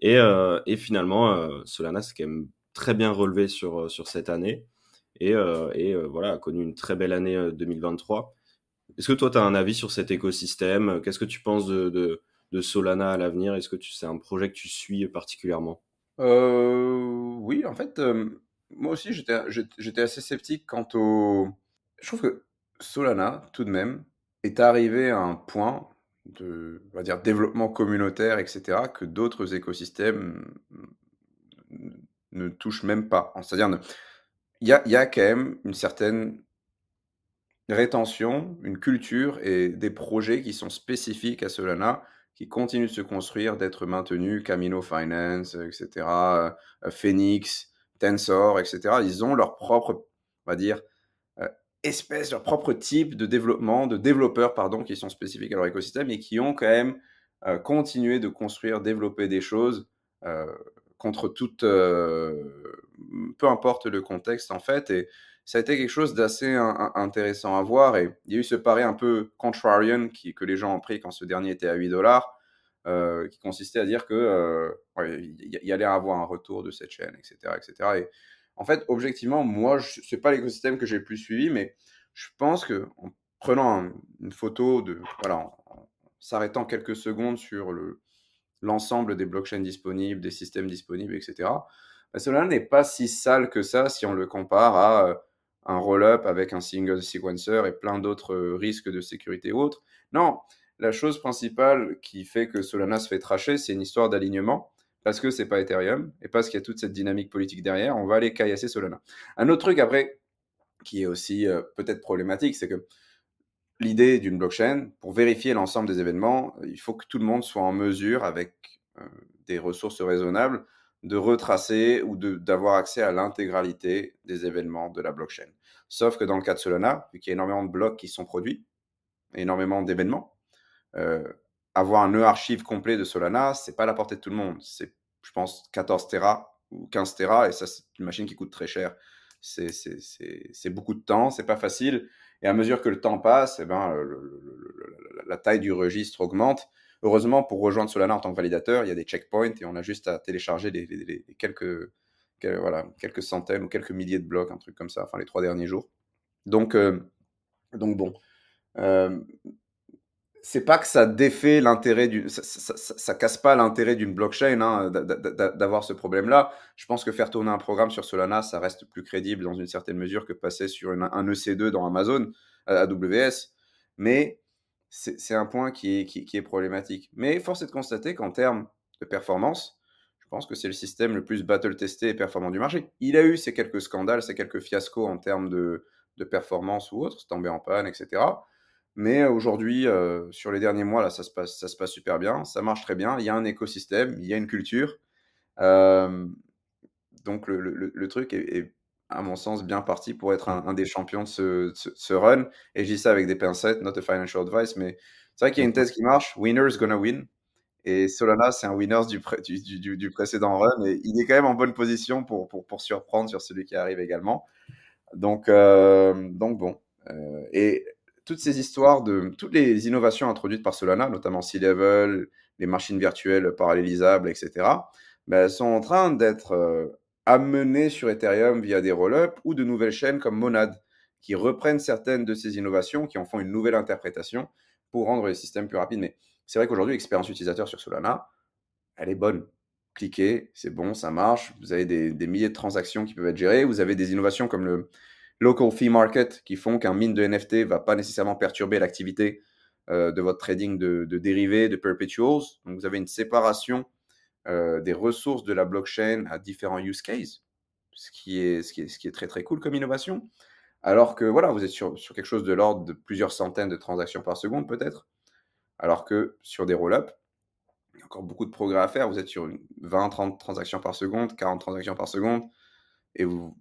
S2: Et, euh, et finalement, euh, Solana s'est quand même très bien relevé sur, euh, sur cette année et, et voilà, a connu une très belle année 2023. Est-ce que toi, tu as un avis sur cet écosystème? Qu'est-ce que tu penses de, Solana à l'avenir? Est-ce que c'est un projet que tu suis particulièrement?
S1: Oui, en fait, moi aussi, j'étais assez sceptique quant au... Je trouve que Solana, tout de même, est arrivé à un point de on va dire, développement communautaire, etc., que d'autres écosystèmes ne touchent même pas. C'est-à-dire, il y a, quand même une certaine rétention, une culture et des projets qui sont spécifiques à Solana, qui continuent de se construire, d'être maintenus, Camino Finance, etc., euh, Phoenix, Tensor, etc. Ils ont leur propre, on va dire, espèce, leur propre type de développement, de développeurs, pardon, qui sont spécifiques à leur écosystème et qui ont quand même euh, continué de construire, développer des choses euh, contre toute, euh, peu importe le contexte en fait. Et ça a été quelque chose d'assez intéressant à voir. Et il y a eu ce pari un peu contrarian que les gens ont pris quand ce dernier était à 8 dollars. qui consistait à dire que il y, allait avoir un retour de cette chaîne, etc., etc. Et en fait, objectivement, moi, ce n'est pas l'écosystème que j'ai le plus suivi, mais je pense que en prenant une photo, de, voilà, en, s'arrêtant quelques secondes sur le, l'ensemble des blockchains disponibles, des systèmes disponibles, etc., bah, cela n'est pas si sale que ça si on le compare à euh, un roll-up avec un single sequencer et plein d'autres euh, risques de sécurité ou autres. Non, la chose principale qui fait que Solana se fait tracher, c'est une histoire d'alignement parce que c'est pas Ethereum et parce qu'il y a toute cette dynamique politique derrière, on va aller caillasser Solana. Un autre truc après qui est aussi euh, peut-être problématique, c'est que l'idée d'une blockchain, pour vérifier l'ensemble des événements, il faut que tout le monde soit en mesure, avec euh, des ressources raisonnables, de retracer ou d'avoir accès à l'intégralité des événements de la blockchain. Sauf que dans le cas de Solana, vu qu'il y a énormément de blocs qui sont produits, énormément d'événements, euh, avoir un nœud archive complet de Solana, c'est pas la portée de tout le monde. C'est, je pense, 14 Tera ou 15 Tera, et ça, c'est une machine qui coûte très cher. C'est beaucoup de temps, c'est pas facile. Et à mesure que le temps passe, eh ben, la taille du registre augmente. Heureusement, pour rejoindre Solana en tant que validateur, il y a des checkpoints et on a juste à télécharger les, quelques, quelques centaines ou quelques milliers de blocs, un truc comme ça, enfin les trois derniers jours. Donc, euh, donc bon. Euh, c'est pas que ça défait l'intérêt du, ça, casse pas l'intérêt d'une blockchain hein, d'avoir ce problème-là. Je pense que faire tourner un programme sur Solana, ça reste plus crédible dans une certaine mesure que passer sur un EC2 dans Amazon, AWS. Mais c'est un point qui est, problématique. Mais force est de constater qu'en termes de performance, je pense que c'est le système le plus battle-testé et performant du marché. Il a eu ces quelques scandales, ces quelques fiascos en termes de, de performance ou autre, tombé en panne, etc. Mais aujourd'hui, euh, sur les derniers mois, là, ça se, passe, ça se passe super bien, ça marche très bien. Il y a un écosystème, il y a une culture. Euh, donc le, le, truc est, à mon sens, bien parti pour être un, des champions de ce, ce, run. Et je dis ça avec des pincettes, not a financial advice, mais c'est vrai qu'il y a une thèse qui marche, winners gonna win. Et Solana, c'est un winners du, du, du, du, précédent run. Et il est quand même en bonne position pour, pour, pour surprendre sur celui qui arrive également. Donc, euh, donc bon. et toutes ces histoires de toutes les innovations introduites par Solana, notamment C-Level, les machines virtuelles parallélisables, etc., ben, sont en train d'être euh, amenées sur Ethereum via des roll-ups ou de nouvelles chaînes comme Monad, qui reprennent certaines de ces innovations, qui en font une nouvelle interprétation pour rendre les systèmes plus rapides. Mais c'est vrai qu'aujourd'hui, l'expérience utilisateur sur Solana, elle est bonne. Cliquez, c'est bon, ça marche. Vous avez des milliers de transactions qui peuvent être gérées. Vous avez des innovations comme le, local fee market qui font qu'un mine de NFT va pas nécessairement perturber l'activité euh, de votre trading de, dérivés, de perpetuals. Donc, vous avez une séparation euh, des ressources de la blockchain à différents use cases, ce qui est, très très cool comme innovation. Alors que voilà, vous êtes sur, sur quelque chose de l'ordre de plusieurs centaines de transactions par seconde peut-être. Alors que sur des roll-ups, il y a encore beaucoup de progrès à faire. Vous êtes sur 20, 30 transactions par seconde, 40 transactions par seconde, et vous,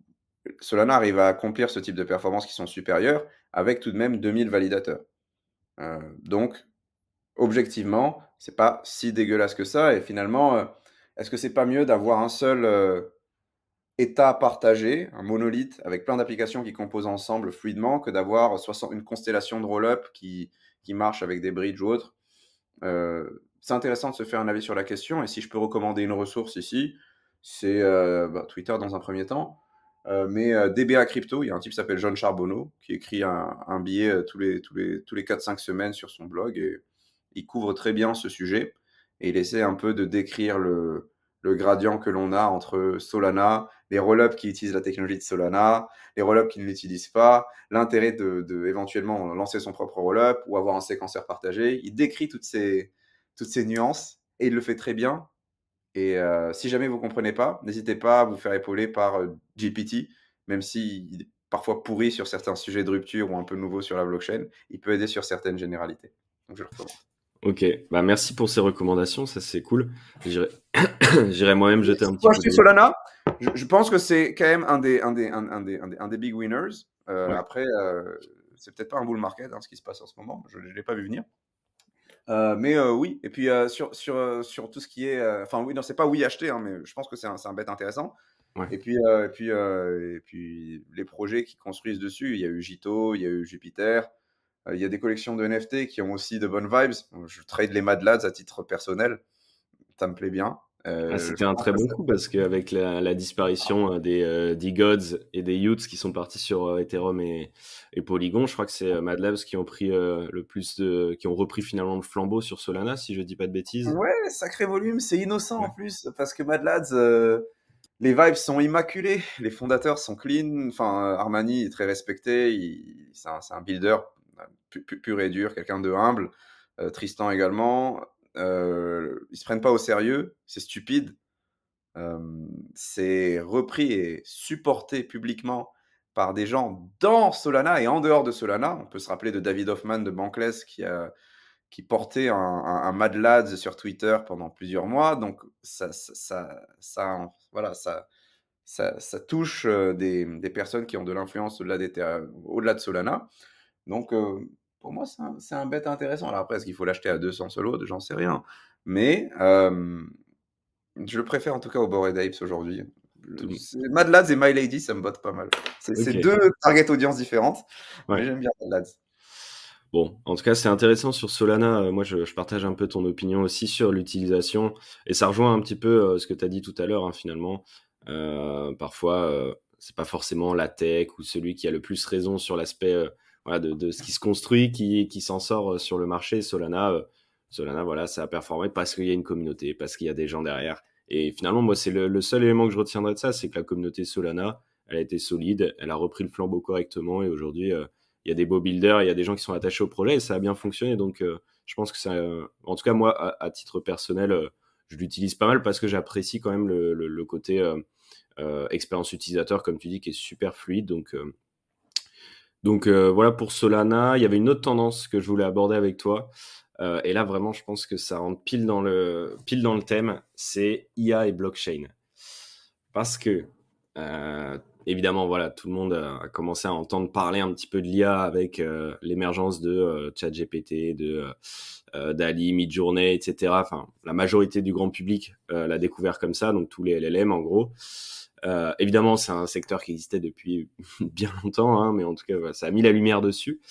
S1: Solana arrive à accomplir ce type de performances qui sont supérieures avec tout de même 2000 validateurs. Euh, donc, objectivement, c'est pas si dégueulasse que ça. Et finalement, euh, est-ce que c'est pas mieux d'avoir un seul euh, état partagé, un monolithe avec plein d'applications qui composent ensemble fluidement, que d'avoir une constellation de roll-up qui, qui marche avec des bridges ou autres? C'est intéressant de se faire un avis sur la question. Et si je peux recommander une ressource ici, c'est bah, Twitter dans un premier temps. Euh, mais euh, DBA Crypto, il y a un type qui s'appelle John Charbonneau qui écrit un, billet euh, tous les, tous les, tous les 4-5 semaines sur son blog et il couvre très bien ce sujet et il essaie un peu de décrire le, le gradient que l'on a entre Solana, les rollups qui utilisent la technologie de Solana, les rollups qui ne l'utilisent pas, l'intérêt de, de, éventuellement lancer son propre rollup ou avoir un séquenceur partagé. Il décrit toutes ces, toutes ces nuances et il le fait très bien et euh, si jamais vous ne comprenez pas, n'hésitez pas à vous faire épauler par euh, GPT, même s'il est parfois pourri sur certains sujets de rupture ou un peu nouveau sur la blockchain, il peut aider sur certaines généralités. Donc je le recommande.
S2: Ok, bah merci pour ces recommandations, ça c'est cool. J'irai (coughs) moi-même jeter un petit
S1: peu. de Solana, je, je, pense que c'est quand même un des, un des, un, des, un des, big winners. Euh, après, c'est peut-être pas un bull market hein, ce qui se passe en ce moment, je ne l'ai pas vu venir. Euh, mais euh, oui, et puis euh, sur, sur, sur tout ce qui est. Enfin, oui, non, c'est pas oui acheter, hein, mais je pense que c'est un, un bête intéressant. Et, puis, et, puis, et puis, les projets qui construisent dessus, il y a eu Gito, il y a eu Jupiter, il y a des collections de NFT qui ont aussi de bonnes vibes. Je trade les Mad Lads à titre personnel, ça me plaît bien.
S2: Euh, ah, c'était un très bon coup parce qu'avec la, la, disparition euh, des, euh, gods et des Utes qui sont partis sur euh, Ethereum et, et, Polygon, je crois que c'est Mad Labs qui ont pris le plus de, qui ont repris finalement le flambeau sur Solana, si je dis pas de bêtises.
S1: Ouais, sacré volume, c'est innocent en plus parce que Mad Labs, les vibes sont immaculées, les fondateurs sont clean. Enfin, Armani est très respecté, c'est un, un, builder pur et dur, quelqu'un de humble. Tristan également euh, ils se prennent pas au sérieux, c'est stupide. c'est repris et supporté publiquement par des gens dans Solana et en dehors de Solana. On peut se rappeler de David Hoffman de Bankless qui, a, qui portait un, Mad Lads sur Twitter pendant plusieurs mois. Donc ça, ça, ça, voilà, ça, ça, touche des, personnes qui ont de l'influence au-delà, de Solana. Donc pour moi, c'est un, c'est un bet intéressant. Alors après, est-ce qu'il faut l'acheter à 200 solo? J'en sais rien. Mais euh, je le préfère en tout cas au Bored Apes aujourd'hui. Mad Lads et My Lady, ça me botte pas mal. C'est deux target audience différentes, mais j'aime bien Mad Lads.
S2: Bon, en tout cas, c'est intéressant sur Solana. Euh, moi, je, partage un peu ton opinion aussi sur l'utilisation. Et ça rejoint un petit peu euh, ce que tu as dit tout à l'heure, hein, finalement. Euh, parfois, c'est pas forcément la tech ou celui qui a le plus raison sur l'aspect voilà, de, ce qui se construit qui, qui s'en sort sur le marché. Solana, Solana, voilà, ça a performé parce qu'il y a une communauté, parce qu'il y a des gens derrière. Et finalement, moi, c'est le, seul élément que je retiendrai de ça, c'est que la communauté Solana, elle a été solide, elle a repris le flambeau correctement, et aujourd'hui, euh, il y a des beaux builders, il y a des gens qui sont attachés au projet, et ça a bien fonctionné. Donc, euh, je pense que ça, en tout cas, moi, à, titre personnel, euh, je l'utilise pas mal parce que j'apprécie quand même le, côté expérience utilisateur, comme tu dis, qui est super fluide. Donc, donc voilà pour Solana. Il y avait une autre tendance que je voulais aborder avec toi. Euh, et là, vraiment, je pense que ça rentre pile dans le, thème, c'est IA et blockchain. Parce que, euh, évidemment, voilà, tout le monde a commencé à entendre parler un petit peu de l'IA avec euh, l'émergence de ChatGPT, de DALI, Midjourney, etc. Enfin, la majorité du grand public l'a découvert comme ça, donc tous les LLM en gros. Évidemment, c'est un secteur qui existait depuis (laughs) bien longtemps, hein, mais en tout cas, ça a mis la lumière dessus.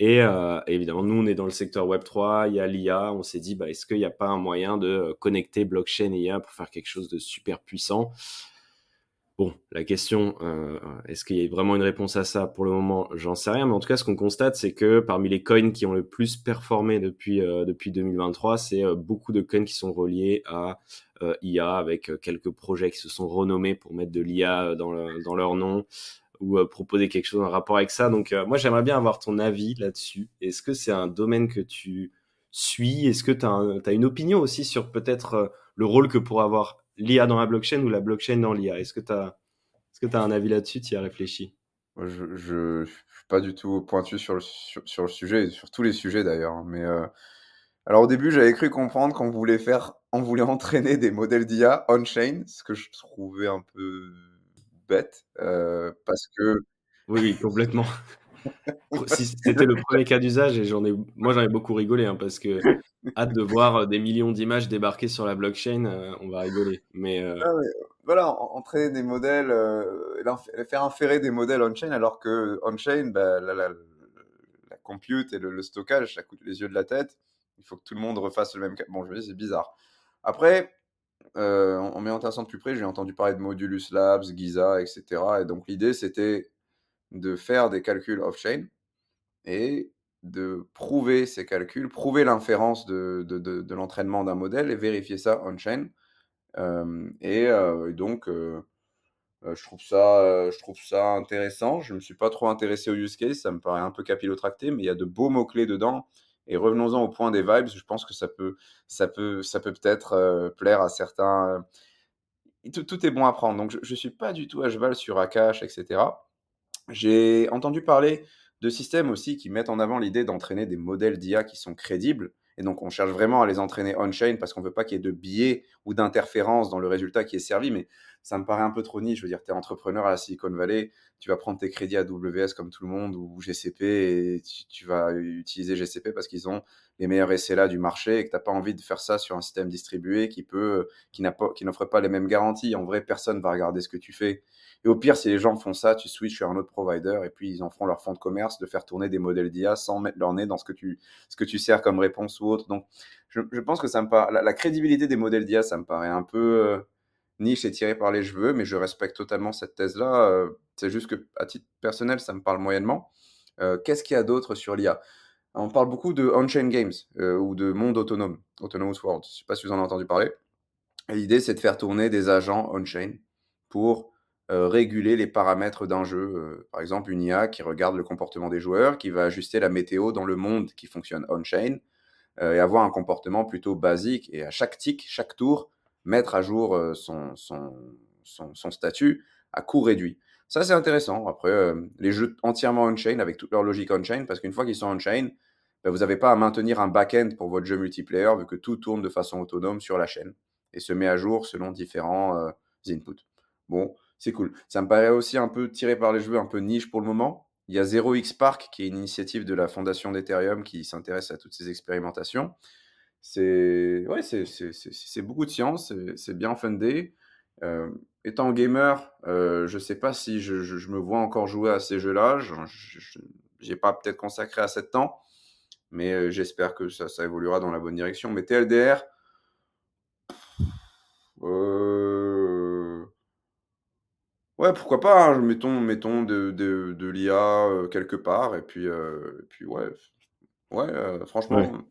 S2: Et euh, évidemment, nous, on est dans le secteur Web3, il y a l'IA. On s'est dit, bah, est-ce qu'il n'y a pas un moyen de euh, connecter blockchain et IA pour faire quelque chose de super puissant? Bon, la question, euh, est-ce qu'il y a vraiment une réponse à ça Pour le moment, j'en sais rien. Mais en tout cas, ce qu'on constate, c'est que parmi les coins qui ont le plus performé depuis, depuis 2023, c'est beaucoup de coins qui sont reliés à IA avec quelques projets qui se sont renommés pour mettre de l'IA dans, dans leur nom ou euh, proposer quelque chose en rapport avec ça. Donc, euh, moi, j'aimerais bien avoir ton avis là-dessus. Est-ce que c'est un domaine que tu suis? Est-ce que tu as, une opinion aussi sur peut-être euh, le rôle que pourrait avoir l'IA dans la blockchain ou la blockchain dans l'IA Est-ce que tu as, est as un avis là-dessus? Tu y as réfléchi?
S1: Je ne suis pas du tout pointu sur le, sur, le sujet, sur tous les sujets d'ailleurs. Hein, mais alors au début, j'avais cru comprendre qu'on voulait faire, on voulait (laughs) entraîner des modèles d'IA on-chain, ce que je trouvais un peu bête euh, parce que.
S2: Oui, complètement. Si c'était le premier cas d'usage, et j'en ai, moi j'en ai beaucoup rigolé, hein, parce que hâte de voir euh, des millions d'images débarquer sur la blockchain, euh, on va rigoler. Mais,
S1: ah voilà, entraîner des modèles, faire inférer des modèles on-chain, alors que on-chain, bah, la, la, compute et le, stockage, ça coûte les yeux de la tête. Il faut que tout le monde refasse le même. Bon, je me dis, c'est bizarre. Après, euh, en intéressant de plus près, j'ai entendu parler de Modulus Labs, Giza, etc. Et donc l'idée, c'était de faire des calculs off-chain et de prouver ces calculs, prouver l'inférence de, de, l'entraînement d'un modèle et vérifier ça on-chain. Et, donc, je, trouve ça, je trouve ça intéressant. Je ne me suis pas trop intéressé au use case, ça me paraît un peu capillotracté, mais il y a de beaux mots-clés dedans et revenons-en au point des vibes. Je pense que ça peut, ça peut, ça peut peut-être euh, plaire à certains. Tout, tout, est bon à prendre. Donc, je ne suis pas du tout à cheval sur Akash, etc. J'ai entendu parler de systèmes aussi qui mettent en avant l'idée d'entraîner des modèles d'IA qui sont crédibles. Et donc, on cherche vraiment à les entraîner on-chain parce qu'on ne veut pas qu'il y ait de biais ou d'interférences dans le résultat qui est servi. Mais ça me paraît un peu trop niche. Je veux dire, tu es entrepreneur à la Silicon Valley, tu vas prendre tes crédits AWS comme tout le monde ou GCP et tu, vas utiliser GCP parce qu'ils ont les meilleurs SLA du marché et que tu n'as pas envie de faire ça sur un système distribué qui peut, qui n'offre pas les mêmes garanties. En vrai, personne va regarder ce que tu fais. Et au pire, si les gens font ça, tu switches sur un autre provider et puis ils en feront leur fonds de commerce de faire tourner des modèles d'IA sans mettre leur nez dans ce que tu, ce que tu sers comme réponse ou autre. Donc, je, pense que ça me paraît, la, crédibilité des modèles d'IA, ça me paraît un peu euh, niche et tiré par les cheveux, mais je respecte totalement cette thèse-là. Euh, c'est juste que, à titre personnel, ça me parle moyennement. Euh, qu'est-ce qu'il y a d'autre sur l'IA On parle beaucoup de on-chain games ou de monde autonome, autonomous world. Je ne sais pas si vous en avez entendu parler. L'idée, c'est de faire tourner des agents on-chain pour euh, réguler les paramètres d'un jeu. Euh, par exemple, une IA qui regarde le comportement des joueurs, qui va ajuster la météo dans le monde qui fonctionne on-chain euh, et avoir un comportement plutôt basique. Et à chaque tick, chaque tour, mettre à jour son, son, son, statut à coût réduit. ça, c'est intéressant. Après, les jeux entièrement on-chain avec toute leur logique on-chain, parce qu'une fois qu'ils sont on-chain, ben, vous n'avez pas à maintenir un back-end pour votre jeu multiplayer, vu que tout tourne de façon autonome sur la chaîne et se met à jour selon différents inputs. Bon, c'est cool. Ça me paraît aussi un peu tiré par les cheveux, un peu niche pour le moment. Il y a 0x Park, qui est une initiative de la fondation d'Ethereum qui s'intéresse à toutes ces expérimentations. C'est ouais, c'est beaucoup de science, c'est bien fundé. Euh, étant gamer, euh, je ne sais pas si je, je, me vois encore jouer à ces jeux-là. Je n'ai pas peut-être consacré assez de temps, mais euh, j'espère que ça, ça, évoluera dans la bonne direction. Mais TLDR, Ouais, pourquoi pas, hein, mettons, mettons de, de, de l'IA euh, quelque part, et puis, euh, puis ouais, ouais euh, franchement.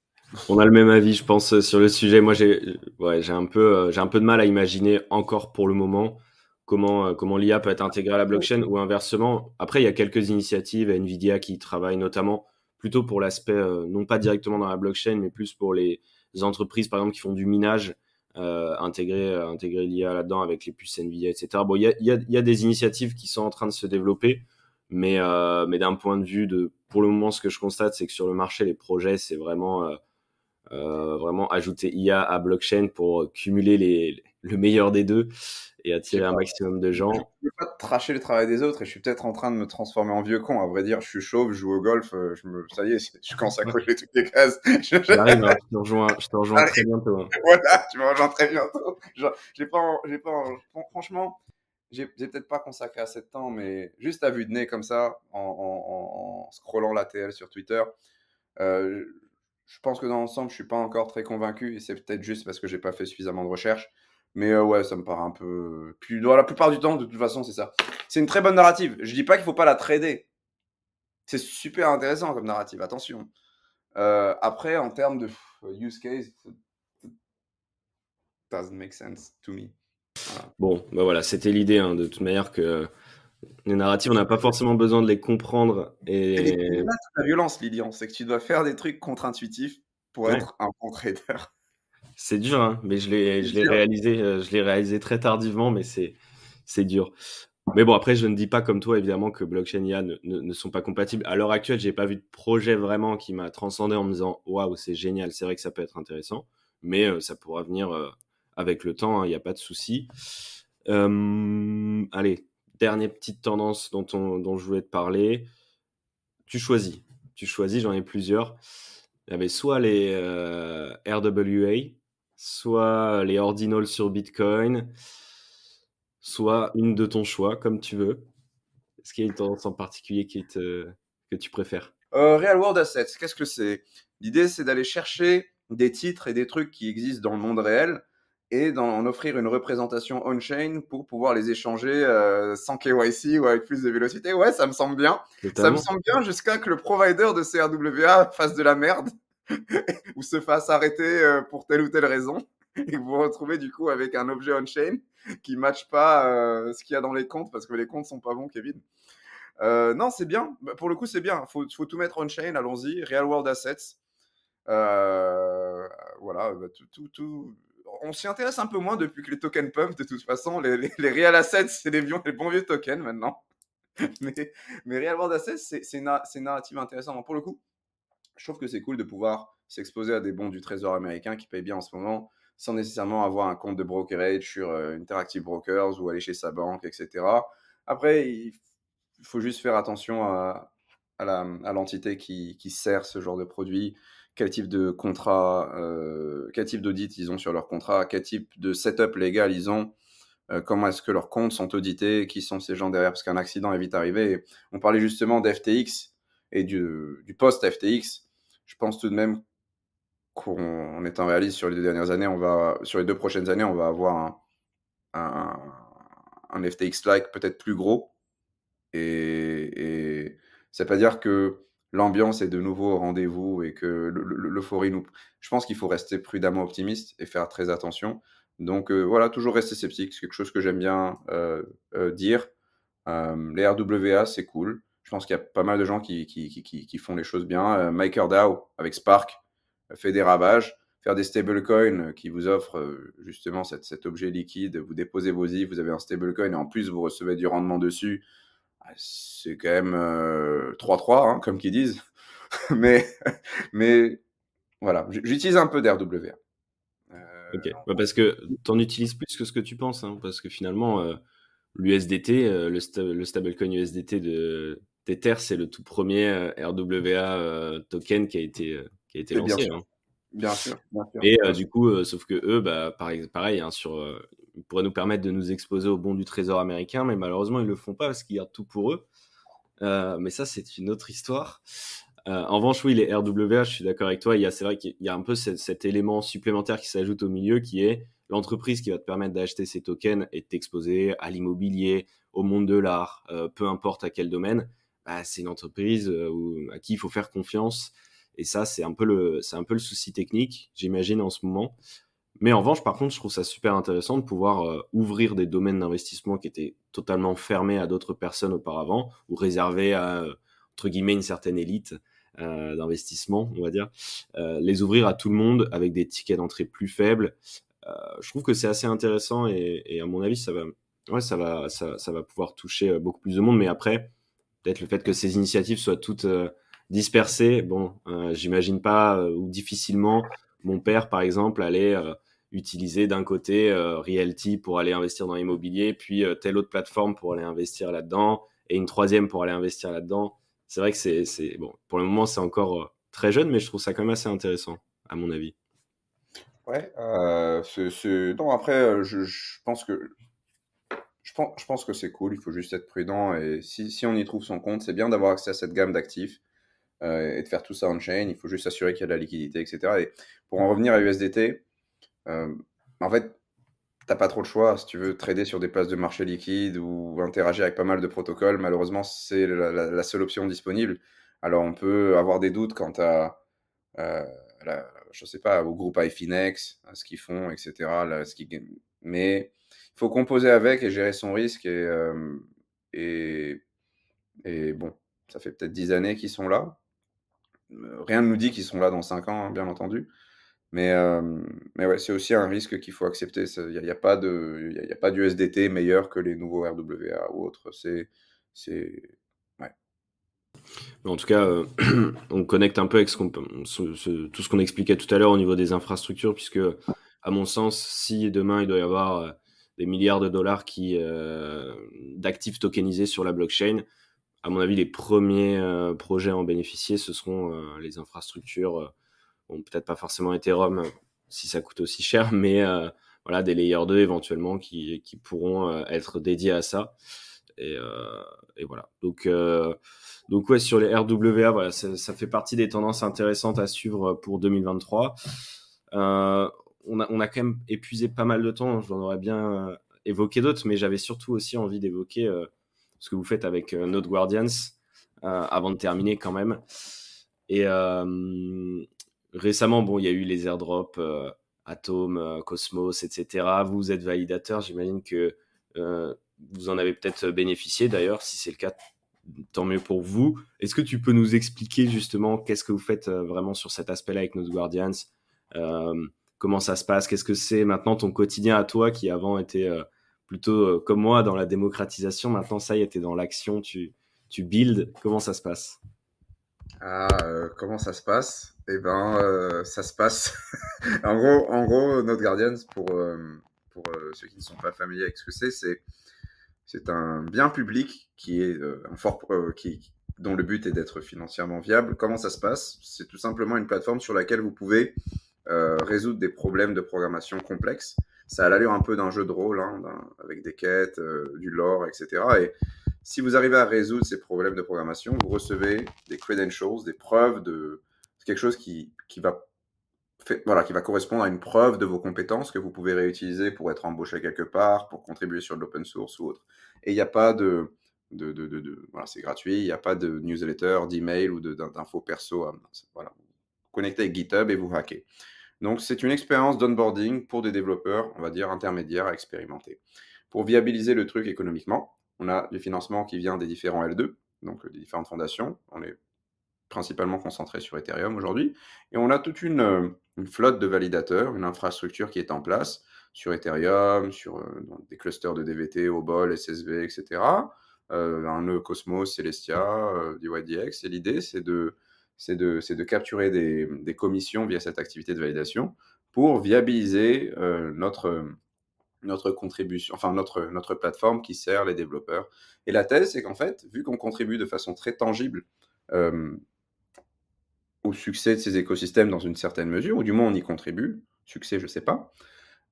S2: On a le même avis, je pense, sur le sujet. Moi, j'ai ouais, j'ai un, peu, j'ai un peu de mal à imaginer encore pour le moment comment, comment l'IA peut être intégrée à la blockchain ou inversement. Après, il y a quelques initiatives, Nvidia qui travaillent notamment plutôt pour l'aspect, non pas directement dans la blockchain, mais plus pour les entreprises, par exemple, qui font du minage euh, intégrer, euh, intégrer l'IA là-dedans avec les puces NVIDIA, etc. Bon, il y a, y, a, y a, des initiatives qui sont en train de se développer, mais, euh, mais d'un point de vue de, pour le moment, ce que je constate, c'est que sur le marché, les projets, c'est vraiment, euh, vraiment ajouter IA à blockchain pour cumuler les, le meilleur des deux et attirer un maximum de gens. Je
S1: ne veux pas tracher le travail des autres et je suis peut-être en train de me transformer en vieux con. À vrai dire, je suis chauve, je joue au golf, euh, je me... ça y est, je commence à cocher toutes les cases. (laughs)
S2: J'arrive, hein, (laughs) je te rejoins, je te rejoins très bientôt. Hein. (laughs)
S1: Voilà, tu me rejoins très bientôt. J'ai pas, j'ai pas, franchement, j'ai peut-être pas consacré assez de temps, mais juste à vue de nez comme ça, en, en, en scrollant la TL sur Twitter, euh, je pense que dans l'ensemble, je suis pas encore très convaincu et c'est peut-être juste parce que j'ai pas fait suffisamment de recherche. Mais euh, ouais, ça me paraît un peu. La plupart du temps, de toute façon, c'est ça. C'est une très bonne narrative. Je dis pas qu'il faut pas la trader. C'est super intéressant comme narrative, attention. Euh, après, en termes de use case, doesn't make sense to me.
S2: Bon, bah voilà, c'était l'idée hein, de toute manière que les narratives, on n'a pas forcément besoin de les comprendre. Et,
S1: la violence, Lilian, c'est que tu dois faire des trucs contre-intuitifs pour être un bon trader.
S2: C'est dur, hein, mais je l'ai, je l'ai réalisé, euh, je l'ai réalisé très tardivement, mais c'est, c'est dur. Mais bon, après, je ne dis pas comme toi, évidemment, que blockchain et IA ne, ne, sont pas compatibles. À l'heure actuelle, j'ai pas vu de projet vraiment qui m'a transcendé en me disant, waouh, c'est génial, c'est vrai que ça peut être intéressant, mais euh, ça pourra venir euh, avec le temps, il hein, n'y a pas de souci. allez, dernière petite tendance dont, on, dont je voulais te parler. Tu choisis, tu choisis, j'en ai plusieurs. Il y avait soit les RWA, soit les ordinals sur Bitcoin, soit une de ton choix, comme tu veux. Est-ce qu'il y a une tendance en particulier que tu préfères?
S1: Euh, Real World Assets, qu'est-ce que c'est? L'idée, c'est d'aller chercher des titres et des trucs qui existent dans le monde réel et d'en offrir une représentation on-chain pour pouvoir les échanger euh, sans KYC ou avec plus de vélocité. Ouais, ça me semble bien. Ça me semble bien jusqu'à que le provider de CRWA fasse de la merde (laughs) ou se fasse arrêter euh, pour telle ou telle raison (laughs) et vous vous retrouvez du coup avec un objet on-chain qui ne matche pas euh, ce qu'il y a dans les comptes parce que les comptes sont pas bons, Kevin. Euh, non, c'est bien. Bah, pour le coup, c'est bien. Il faut, faut, tout mettre on-chain. Allons-y. Real World Assets. voilà. Bah, tout, tout, On s'y intéresse un peu moins depuis que les tokens pump. De toute façon, les, Real Assets, c'est les, bons vieux tokens maintenant. (laughs) mais, mais Real World Assets, c'est une, une narrative. Pour le coup, je trouve que c'est cool de pouvoir s'exposer à des bons du trésor américain qui payent bien en ce moment sans nécessairement avoir un compte de brokerage sur euh, Interactive Brokers ou aller chez sa banque, etc. Après, il faut juste faire attention à, à l'entité qui, qui, sert ce genre de produit, quel type de contrat, euh, quel type d'audit ils ont sur leur contrat, quel type de setup légal ils ont, euh, comment est-ce que leurs comptes sont audités, qui sont ces gens derrière, parce qu'un accident est vite arrivé. on parlait justement d'FTX et du, post-FTX je pense tout de même qu'en étant réaliste sur les deux dernières années, on va, sur les deux prochaines années, on va avoir un, un, FTX-like peut-être plus gros. Et, et ça veut pas dire que l'ambiance est de nouveau au rendez-vous et que l'euphorie nous. Je pense qu'il faut rester prudemment optimiste et faire très attention. Donc euh, voilà, toujours rester sceptique, c'est quelque chose que j'aime bien euh, euh, dire. les RWA, c'est cool. Je pense qu'il y a pas mal de gens qui, qui, qui, qui font les choses bien. Euh, MakerDAO avec Spark fait des ravages. Faire des stablecoins qui vous offrent justement cet, cet, objet liquide. Vous déposez vos IF, vous avez un stablecoin et en plus vous recevez du rendement dessus. C'est quand même 3-3, hein, comme qu'ils disent. (laughs) mais, mais voilà, j'utilise un peu d'RWA.
S2: ok, bah, parce que tu en utilises plus que ce que tu penses, hein, parce que finalement, l'USDT, le, le, stablecoin USDT de Tether, c'est le tout premier RWA token qui a été, qui a été lancé. Hein.
S1: Bien sûr,
S2: Et euh, du coup, euh, sauf que eux, bah, pareil, pareil sur, euh, ils pourraient nous permettre de nous exposer au bon du trésor américain, mais malheureusement, ils le font pas parce qu'ils gardent tout pour eux. mais ça, c'est une autre histoire. en revanche, oui, les RWA, je suis d'accord avec toi. Il y a, c'est vrai qu'il y a un peu cet, élément supplémentaire qui s'ajoute au milieu, qui est l'entreprise qui va te permettre d'acheter ces tokens et de t'exposer à l'immobilier, au monde de l'art, peu importe à quel domaine. Bah, c'est une entreprise à qui il faut faire confiance et ça, c'est un c'est un peu le souci technique, j'imagine en ce moment. Mais en revanche, par contre, je trouve ça super intéressant de pouvoir euh, ouvrir des domaines d'investissement qui étaient totalement fermés à d'autres personnes auparavant ou réservés à entre guillemets une certaine élite euh, d'investissement, on va dire, euh, les ouvrir à tout le monde avec des tickets d'entrée plus faibles. Euh, je trouve que c'est assez intéressant et, à mon avis, ça va, ouais, ça va, ça, ça va pouvoir toucher beaucoup plus de monde. Mais après, peut-être le fait que ces initiatives soient toutes dispersé. Bon, euh, j'imagine pas euh, ou difficilement mon père, par exemple, allait euh, utiliser d'un côté Realty pour aller investir dans l'immobilier, puis telle autre plateforme pour aller investir là-dedans, et une troisième pour aller investir là-dedans. C'est vrai que c'est bon. Pour le moment, c'est encore très jeune, mais je trouve ça quand même assez intéressant, à mon avis.
S1: Ouais, non, après, je, pense que je pense, je pense que c'est cool, il faut juste être prudent et si, si on y trouve son compte, c'est bien d'avoir accès à cette gamme d'actifs. Euh, et de faire tout ça on-chain. Il faut juste s'assurer qu'il y a de la liquidité, etc. Et pour en revenir à USDT, euh, en fait, t'as pas trop le choix. Si tu veux trader sur des places de marché liquide ou interagir avec pas mal de protocoles, malheureusement, c'est la, seule option disponible. Alors, on peut avoir des doutes quant à, euh, je sais pas, au groupe iFinex, à ce qu'ils font, etc. Mais il faut composer avec et gérer son risque. Et, euh, bon, ça fait peut-être 10 années qu'ils sont là. Euh, rien ne nous dit qu'ils sont là dans 5 ans, hein, bien entendu. Mais, euh, mais ouais, c'est aussi un risque qu'il faut accepter. Il n'y a, y a, pas de, y a, pas d'USDT meilleur que les nouveaux RWA ou autres. C'est, c'est, ouais.
S2: En tout cas, euh, (clears throat) on connecte un peu avec tout ce qu'on expliquait tout à l'heure au niveau des infrastructures, puisque, à mon sens, si demain il doit y avoir des milliards de dollars qui, d'actifs tokenisés sur la blockchain, à mon avis, les premiers euh, projets à en bénéficier, ce seront euh, les infrastructures. Euh, bon, peut-être pas forcément Ethereum si ça coûte aussi cher, (laughs) mais voilà, des layers 2 éventuellement qui, qui pourront être dédiés à ça. Et, et voilà. Donc, donc ouais, sur les RWA, voilà, ça, ça, fait partie des tendances intéressantes à suivre pour 2023. on, a, on a quand même épuisé pas mal de temps. J'en aurais bien évoqué d'autres, mais j'avais surtout aussi envie d'évoquer ce que vous faites avec euh, Node Guardians euh, avant de terminer quand même. Et euh, récemment, bon, il y a eu les airdrops Atom, Cosmos, etc. Vous êtes validateur, j'imagine que vous en avez peut-être bénéficié d'ailleurs. Si c'est le cas, tant mieux pour vous. Est-ce que tu peux nous expliquer justement qu'est-ce que vous faites vraiment sur cet aspect-là avec Node Guardians? Comment ça se passe? Qu'est-ce que c'est maintenant ton quotidien à toi qui avant était plutôt euh, comme moi dans la démocratisation? Maintenant, ça y est, dans l'action, tu, tu build. Comment ça se passe?
S1: Ah, euh, comment ça se passe? Eh ben, euh, ça se passe. (laughs) en gros, en gros, Guardians, pour, pour ceux qui ne sont pas familiers avec ce que c'est, c'est un bien public qui est un fort, qui, dont le but est d'être financièrement viable. Comment ça se passe? C'est tout simplement une plateforme sur laquelle vous pouvez résoudre des problèmes de programmation complexes ça a l'allure un peu d'un jeu de rôle, hein, avec des quêtes, euh, du lore, etc. Et si vous arrivez à résoudre ces problèmes de programmation, vous recevez des credentials, des preuves de quelque chose qui, qui va voilà, qui va correspondre à une preuve de vos compétences que vous pouvez réutiliser pour être embauché quelque part, pour contribuer sur de l'open source ou autre. Et il n'y a pas de, de, de, voilà, c'est gratuit, il n'y a pas de newsletter, d'email ou d'infos perso. Voilà. Vous connectez avec GitHub et vous hackez. Donc, c'est une expérience d'onboarding pour des développeurs, on va dire, intermédiaires à expérimenter. Pour viabiliser le truc économiquement, on a du financement qui vient des différents L2, donc euh, des différentes fondations. On est principalement concentré sur Ethereum aujourd'hui. Et on a toute une, euh, flotte de validateurs, une infrastructure qui est en place sur Ethereum, sur euh, des clusters de DVT, OBOL, SSV, etc. un nœud Cosmos, Celestia, DYDX. Et l'idée, c'est de, de, de, capturer des, des, commissions via cette activité de validation pour viabiliser notre, notre contribution, enfin notre, notre plateforme qui sert les développeurs. Et la thèse, c'est qu'en fait, vu qu'on contribue de façon très tangible au succès de ces écosystèmes dans une certaine mesure, ou du moins on y contribue, succès, je ne sais pas,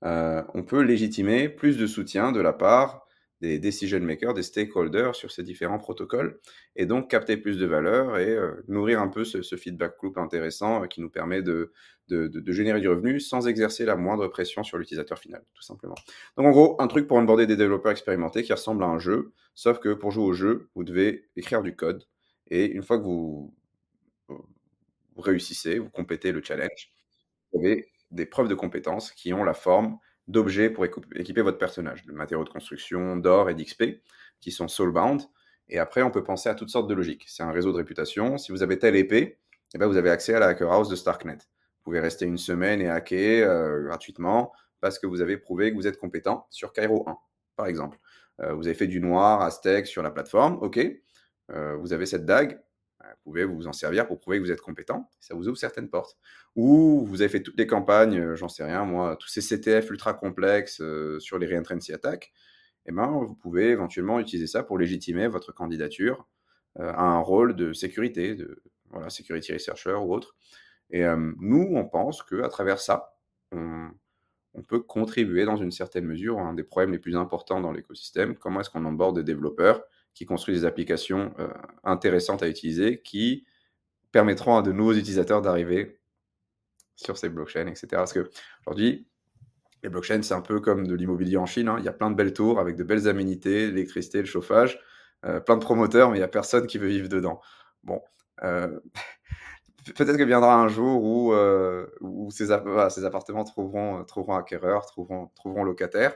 S1: euh, on peut légitimer plus de soutien de la part des decision makers, des stakeholders sur ces différents protocoles, et donc capter plus de valeur et euh, nourrir un peu ce, feedback loop intéressant euh, qui nous permet de, de, générer du revenu sans exercer la moindre pression sur l'utilisateur final, tout simplement. Donc en gros, un truc pour onboarder des développeurs expérimentés qui ressemble à un jeu, sauf que pour jouer au jeu, vous devez écrire du code, et une fois que vous, vous réussissez, vous complétez le challenge, vous avez des preuves de compétences qui ont la forme d'objets pour équiper votre personnage, de matériaux de construction, d'or et d'XP, qui sont soulbound. Et après, on peut penser à toutes sortes de logiques. C'est un réseau de réputation. Si vous avez telle épée, eh ben, vous avez accès à la Hacker House de Starknet. Vous pouvez rester une semaine et hacker euh, gratuitement parce que vous avez prouvé que vous êtes compétent sur Cairo 1, par exemple. Euh, vous avez fait du noir, Aztec sur la plateforme, ok. Euh, vous avez cette dague, vous pouvez vous en servir pour prouver que vous êtes compétent. Ça vous ouvre certaines portes. Ou vous avez fait toutes les campagnes, euh, j'en sais rien, moi, tous ces CTF ultra complexes euh, sur les reentrancy attaques. Eh ben, vous pouvez éventuellement utiliser ça pour légitimer votre candidature euh, à un rôle de sécurité, de voilà, security researcher ou autre. Et nous, on pense qu'à travers ça, on, on, peut contribuer dans une certaine mesure à un des problèmes les plus importants dans l'écosystème. Comment est-ce qu'on emborde des développeurs qui construisent des applications euh, intéressantes à utiliser, qui permettront à de nouveaux utilisateurs d'arriver sur ces blockchains, etc. Parce que aujourd'hui, les blockchains, c'est un peu comme de l'immobilier en Chine. Hein. Il y a plein de belles tours avec de belles aménités, l'électricité, le chauffage, euh, plein de promoteurs, mais il n'y a personne qui veut vivre dedans. Bon, euh, (laughs) peut-être que viendra un jour où, ces, appartements trouveront, acquéreurs, trouveront locataires.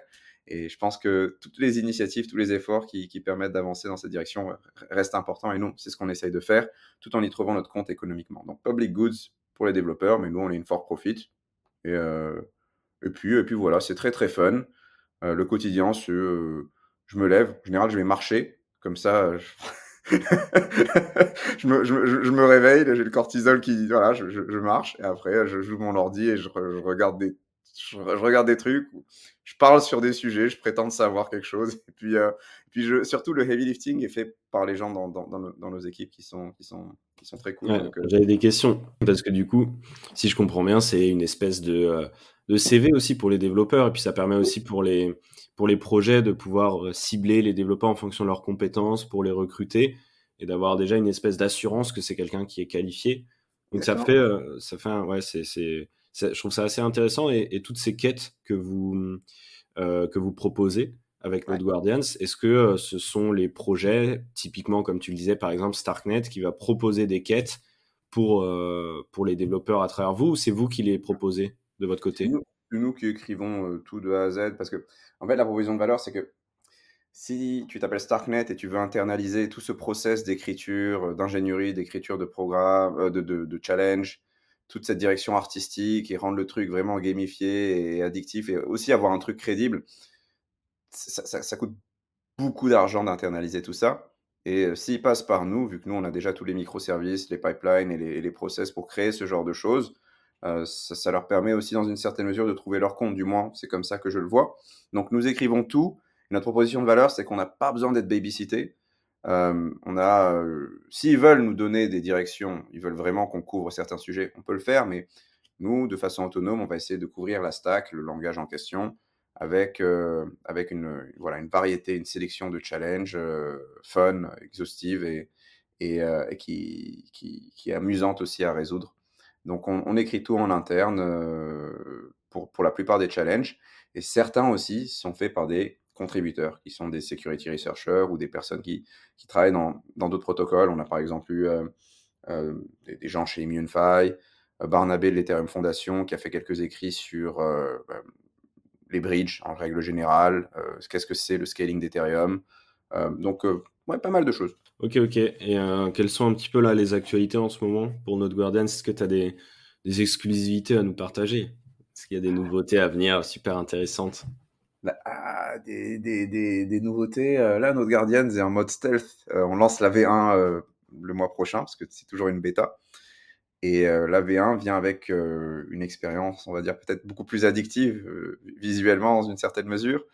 S1: Et je pense que toutes les initiatives, tous les efforts qui, permettent d'avancer dans cette direction restent importants. Et nous, c'est ce qu'on essaye de faire, tout en y trouvant notre compte économiquement. Donc, public goods pour les développeurs, mais nous, on est une for profit. Et, euh, et, puis, et puis voilà, c'est très très fun. Euh, le quotidien, euh, je me lève, en général, je vais marcher, comme ça. (laughs) Je... me, je, me, réveille, j'ai le cortisol qui. Voilà, je, marche, et après, je joue mon ordi et je, regarde des je, regarde des trucs, je parle sur des sujets, je prétends savoir quelque chose. Et puis, euh, puis je, surtout, le heavy lifting est fait par les gens dans, dans, dans, nos, équipes qui sont, qui sont, qui sont très cool.
S2: Euh, j'avais des questions, parce que du coup, si je comprends bien, c'est une espèce de, euh, de CV aussi pour les développeurs, et puis ça permet aussi pour les, pour les projets de pouvoir cibler les développeurs en fonction de leurs compétences, pour les recruter, et d'avoir déjà une espèce d'assurance que c'est quelqu'un qui est qualifié. Donc ça fait, ça fait, ouais, c'est je trouve ça assez intéressant et, toutes ces quêtes que vous, euh, que vous proposez avec Node Guardians, est-ce que euh, ce sont les projets, typiquement comme tu le disais, par exemple Starknet, qui va proposer des quêtes pour, euh, pour les développeurs à travers vous, ou c'est vous qui les proposez de votre côté?
S1: Nous, nous, qui écrivons tout de A à Z, parce que en fait la proposition de valeur, c'est que si tu t'appelles Starknet et tu veux internaliser tout ce process d'écriture, d'ingénierie, d'écriture de programme, de, de, de, challenge, toute cette direction artistique et rendre le truc vraiment gamifié et addictif et aussi avoir un truc crédible, ça, coûte beaucoup d'argent d'internaliser tout ça. Et euh, s'ils passent par nous, vu que nous, on a déjà tous les microservices, les pipelines et les, process pour créer ce genre de choses, euh, ça, leur permet aussi, dans une certaine mesure, de trouver leur compte, du moins, c'est comme ça que je le vois. Donc, nous écrivons tout. Notre proposition de valeur, c'est qu'on n'a pas besoin d'être babysité. On a, s'ils veulent nous donner des directions, ils veulent vraiment qu'on couvre certains sujets, on peut le faire, mais nous, de façon autonome, on va essayer de couvrir la stack, le langage en question, avec, avec une, voilà, une variété, une sélection de challenges fun, exhaustive et, et, qui, qui, est amusante aussi à résoudre. Donc on, on écrit tout en interne pour, pour la plupart des challenges, et certains aussi sont faits par des contributeurs, qui sont des security researchers ou des personnes qui, travaillent dans d'autres protocoles. On a par exemple eu euh, euh, des, gens chez ImmuneFi, euh, Barnabé de l'Ethereum Foundation qui a fait quelques écrits sur bah, les bridges en règle générale, qu'est-ce que c'est le scaling d'Ethereum. donc, ouais, pas mal de choses.
S2: Ok, ok. Et quelles sont un petit peu là les actualités en ce moment pour notre Guardian? Est-ce que tu as des exclusivités à nous partager? Est-ce qu'il y a des nouveautés à venir super intéressantes?
S1: Ah, des, nouveautés. là, notre Guardians est en mode stealth. on lance la V1 le mois prochain parce que c'est toujours une bêta. Et la V1 vient avec une expérience, on va dire, peut-être beaucoup plus addictive visuellement dans une certaine mesure.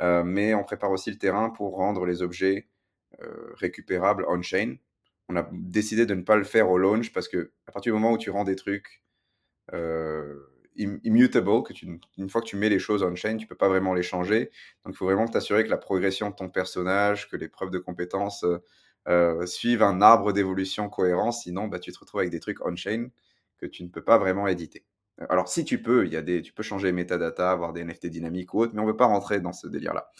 S1: mais on prépare aussi le terrain pour rendre les objets récupérables on-chain. On a décidé de ne pas le faire au launch parce que à partir du moment où tu rends des trucs immutable, que tu, une fois que tu mets les choses on-chain, tu peux pas vraiment les changer. Donc il faut vraiment t'assurer que la progression de ton personnage, que les preuves de compétences euh, suivent un arbre d'évolution cohérent, sinon bah, tu te retrouves avec des trucs on-chain que tu ne peux pas vraiment éditer. Alors si tu peux, il y a des, tu peux changer les métadatas, avoir des NFT dynamiques ou autres, mais on ne veut pas rentrer dans ce délire-là.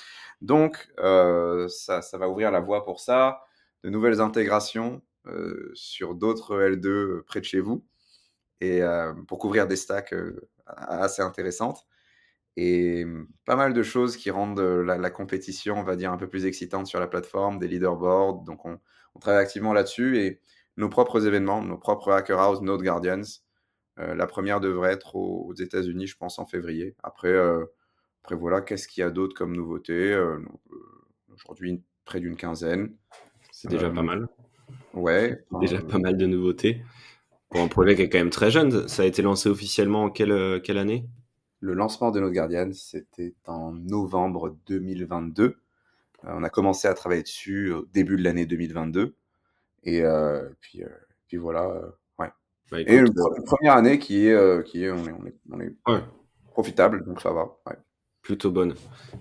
S1: Donc euh, ça, ça, va ouvrir la voie pour ça, de nouvelles intégrations euh, sur d'autres L2 près de chez vous, et pour couvrir des stacks assez intéressantes et pas mal de choses qui rendent la, compétition, on va dire, un peu plus excitante sur la plateforme, des leaderboards. Donc, on, travaille activement là-dessus et nos propres événements, nos propres Hacker House, Node Guardians. la première devrait être aux, États-Unis, je pense, en février. Après, après voilà, qu'est-ce qu'il y a d'autre comme nouveauté Aujourd'hui, près d'une quinzaine.
S2: C'est déjà pas mal.
S1: Ouais.
S2: déjà pas mal de nouveautés. Pour un projet qui est quand même très jeune, ça a été lancé officiellement en quelle, quelle année?
S1: Le lancement de notre Guardian, c'était en novembre 2022. Euh, on a commencé à travailler dessus au début de l'année 2022. Et euh, puis, euh, puis voilà. ouais. Bah, et une, première année qui est, qui est, on est, on est, profitable, donc ça va.
S2: Plutôt bonne.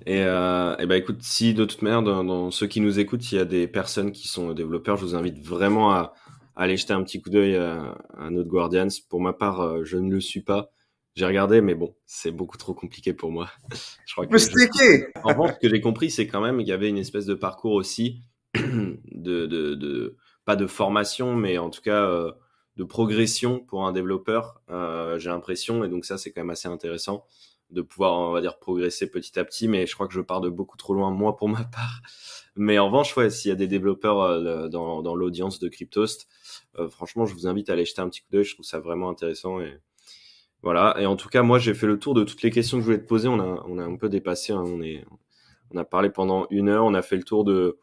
S2: Et, et bah écoute, si de toute manière, dans, ceux qui nous écoutent, il y a des personnes qui sont développeurs, je vous invite vraiment à, aller jeter un petit coup d'œil à, à, notre Guardians. Pour ma part, je ne le suis pas. J'ai regardé, mais bon, c'est beaucoup trop compliqué pour moi. (laughs)
S1: je crois que je...
S2: En revanche, ce que j'ai compris, c'est quand même qu'il y avait une espèce de parcours aussi (clears throat) de, de, de, pas de formation, mais en tout cas euh, de progression pour un développeur. Euh, j'ai l'impression, et donc ça, c'est quand même assez intéressant de pouvoir, on va dire, progresser petit à petit. Mais je crois que je pars de beaucoup trop loin moi pour ma part. Mais en revanche, ouais, s'il y a des développeurs euh, dans, dans l'audience de Cryptost, euh, franchement, je vous invite à aller jeter un petit coup d'œil. Je trouve ça vraiment intéressant et voilà. Et en tout cas, moi, j'ai fait le tour de toutes les questions que je voulais te poser. On a, on a un peu dépassé. Hein. On est, on a parlé pendant une heure. On a fait le tour de,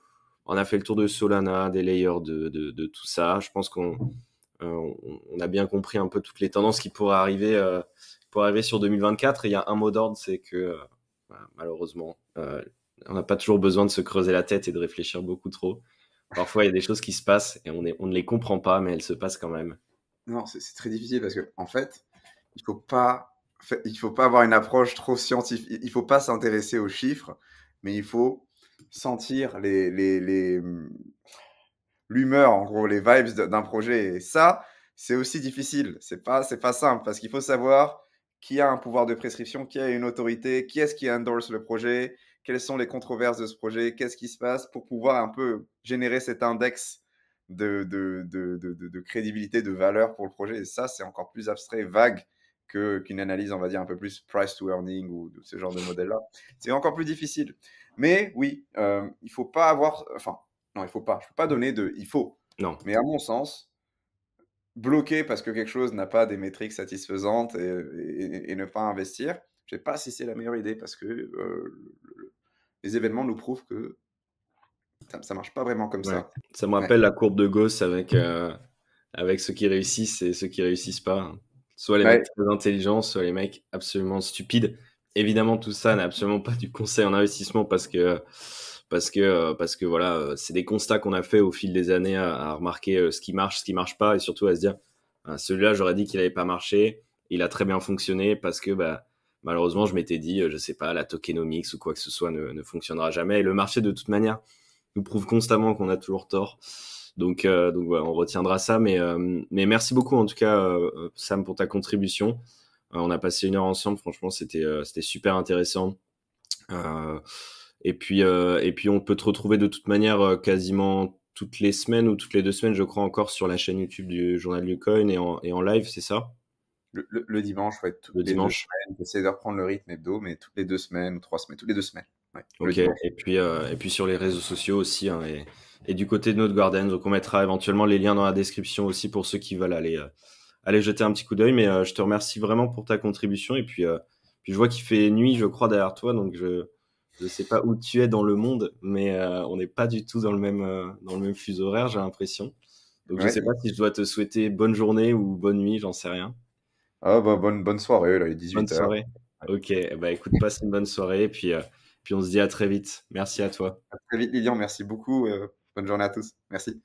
S2: on a fait le tour de Solana, des layers, de, de, de tout ça. Je pense qu'on, euh, on a bien compris un peu toutes les tendances qui pourraient arriver, pour arriver sur 2024. Et il y a un mot d'ordre, c'est que, euh, malheureusement, on n'a pas toujours besoin de se creuser la tête et de réfléchir beaucoup trop. Parfois, il y a des choses qui se passent et on, est, on ne les comprend pas, mais elles se passent quand même.
S1: Non, c'est très difficile parce que, en fait, il faut faut pas avoir une approche trop scientifique. Il faut pas s'intéresser aux chiffres, mais il faut sentir les, les, l'humeur, en gros, les vibes d'un projet. Et ça, c'est aussi difficile. C'est pas, pas simple parce qu'il faut savoir qui a un pouvoir de prescription, qui a une autorité, qui est-ce qui endorse le projet, quelles sont les controverses de ce projet, qu'est-ce qui se passe pour pouvoir un peu générer cet index de, de, de, de crédibilité, de valeur pour le projet? Et ça, c'est encore plus abstrait, vague qu'une analyse, on va dire, un peu plus price to earning ou de ce genre de modèle-là. C'est encore plus difficile. Mais oui, euh, il faut pas avoir. Enfin, non, il faut pas. Je peux pas donner de. Il faut.
S2: Non.
S1: Mais à mon sens, bloquer parce que quelque chose n'a pas des métriques satisfaisantes et, ne pas investir, je sais pas si c'est la meilleure idée parce que euh, les événements nous prouvent que ça, ça marche pas vraiment comme ça.
S2: Ça me rappelle la courbe de Gauss avec, euh, avec ceux qui réussissent et ceux qui réussissent pas. Soit les mecs très intelligents, soit les mecs absolument stupides. Évidemment, tout ça n'est absolument pas du conseil en investissement parce que parce que parce que voilà, c'est des constats qu'on a fait au fil des années à, remarquer euh, ce qui marche, ce qui marche pas, et surtout à se dire ah, celui-là, j'aurais dit qu'il n'avait pas marché, il a très bien fonctionné parce que bah malheureusement, je m'étais dit, euh, je sais pas, la tokenomics ou quoi que ce soit ne, ne fonctionnera jamais. Et le marché, de toute manière, nous prouve constamment qu'on a toujours tort. Donc, euh, donc on retiendra ça. Mais, euh, mais merci beaucoup en tout cas, euh, Sam, pour ta contribution. on a passé une heure ensemble. Franchement, c'était super intéressant. et puis on peut te retrouver de toute manière quasiment toutes les semaines ou toutes les deux semaines, je crois encore sur la chaîne YouTube du journal du coin et en live, c'est ça?
S1: Le, dimanche, ouais, le dimanche. J'essaie de reprendre le rythme hebdo, mais toutes les deux semaines ou trois semaines, toutes les deux semaines.
S2: ok. Et puis et puis sur les réseaux sociaux aussi. Hein, et, et du côté de notre Garden. Donc on mettra éventuellement les liens dans la description aussi pour ceux qui veulent aller, euh, aller jeter un petit coup d'œil. Mais euh, je te remercie vraiment pour ta contribution. Et puis, euh, puis je vois qu'il fait nuit, je crois, derrière toi. Donc je, Je sais pas où tu es dans le monde, mais on n'est pas du tout dans le même, dans le même fuseau horaire, j'ai l'impression. Donc je sais pas si je dois te souhaiter bonne journée ou bonne nuit, j'en sais rien.
S1: Ah bah bonne, bonne soirée, là, il est 18h. Bonne
S2: soirée. Ok, bah écoute, passe une bonne soirée, puis, puis on se dit à très vite. Merci à toi.
S1: À très vite, Lilian, merci beaucoup. bonne journée à tous. Merci.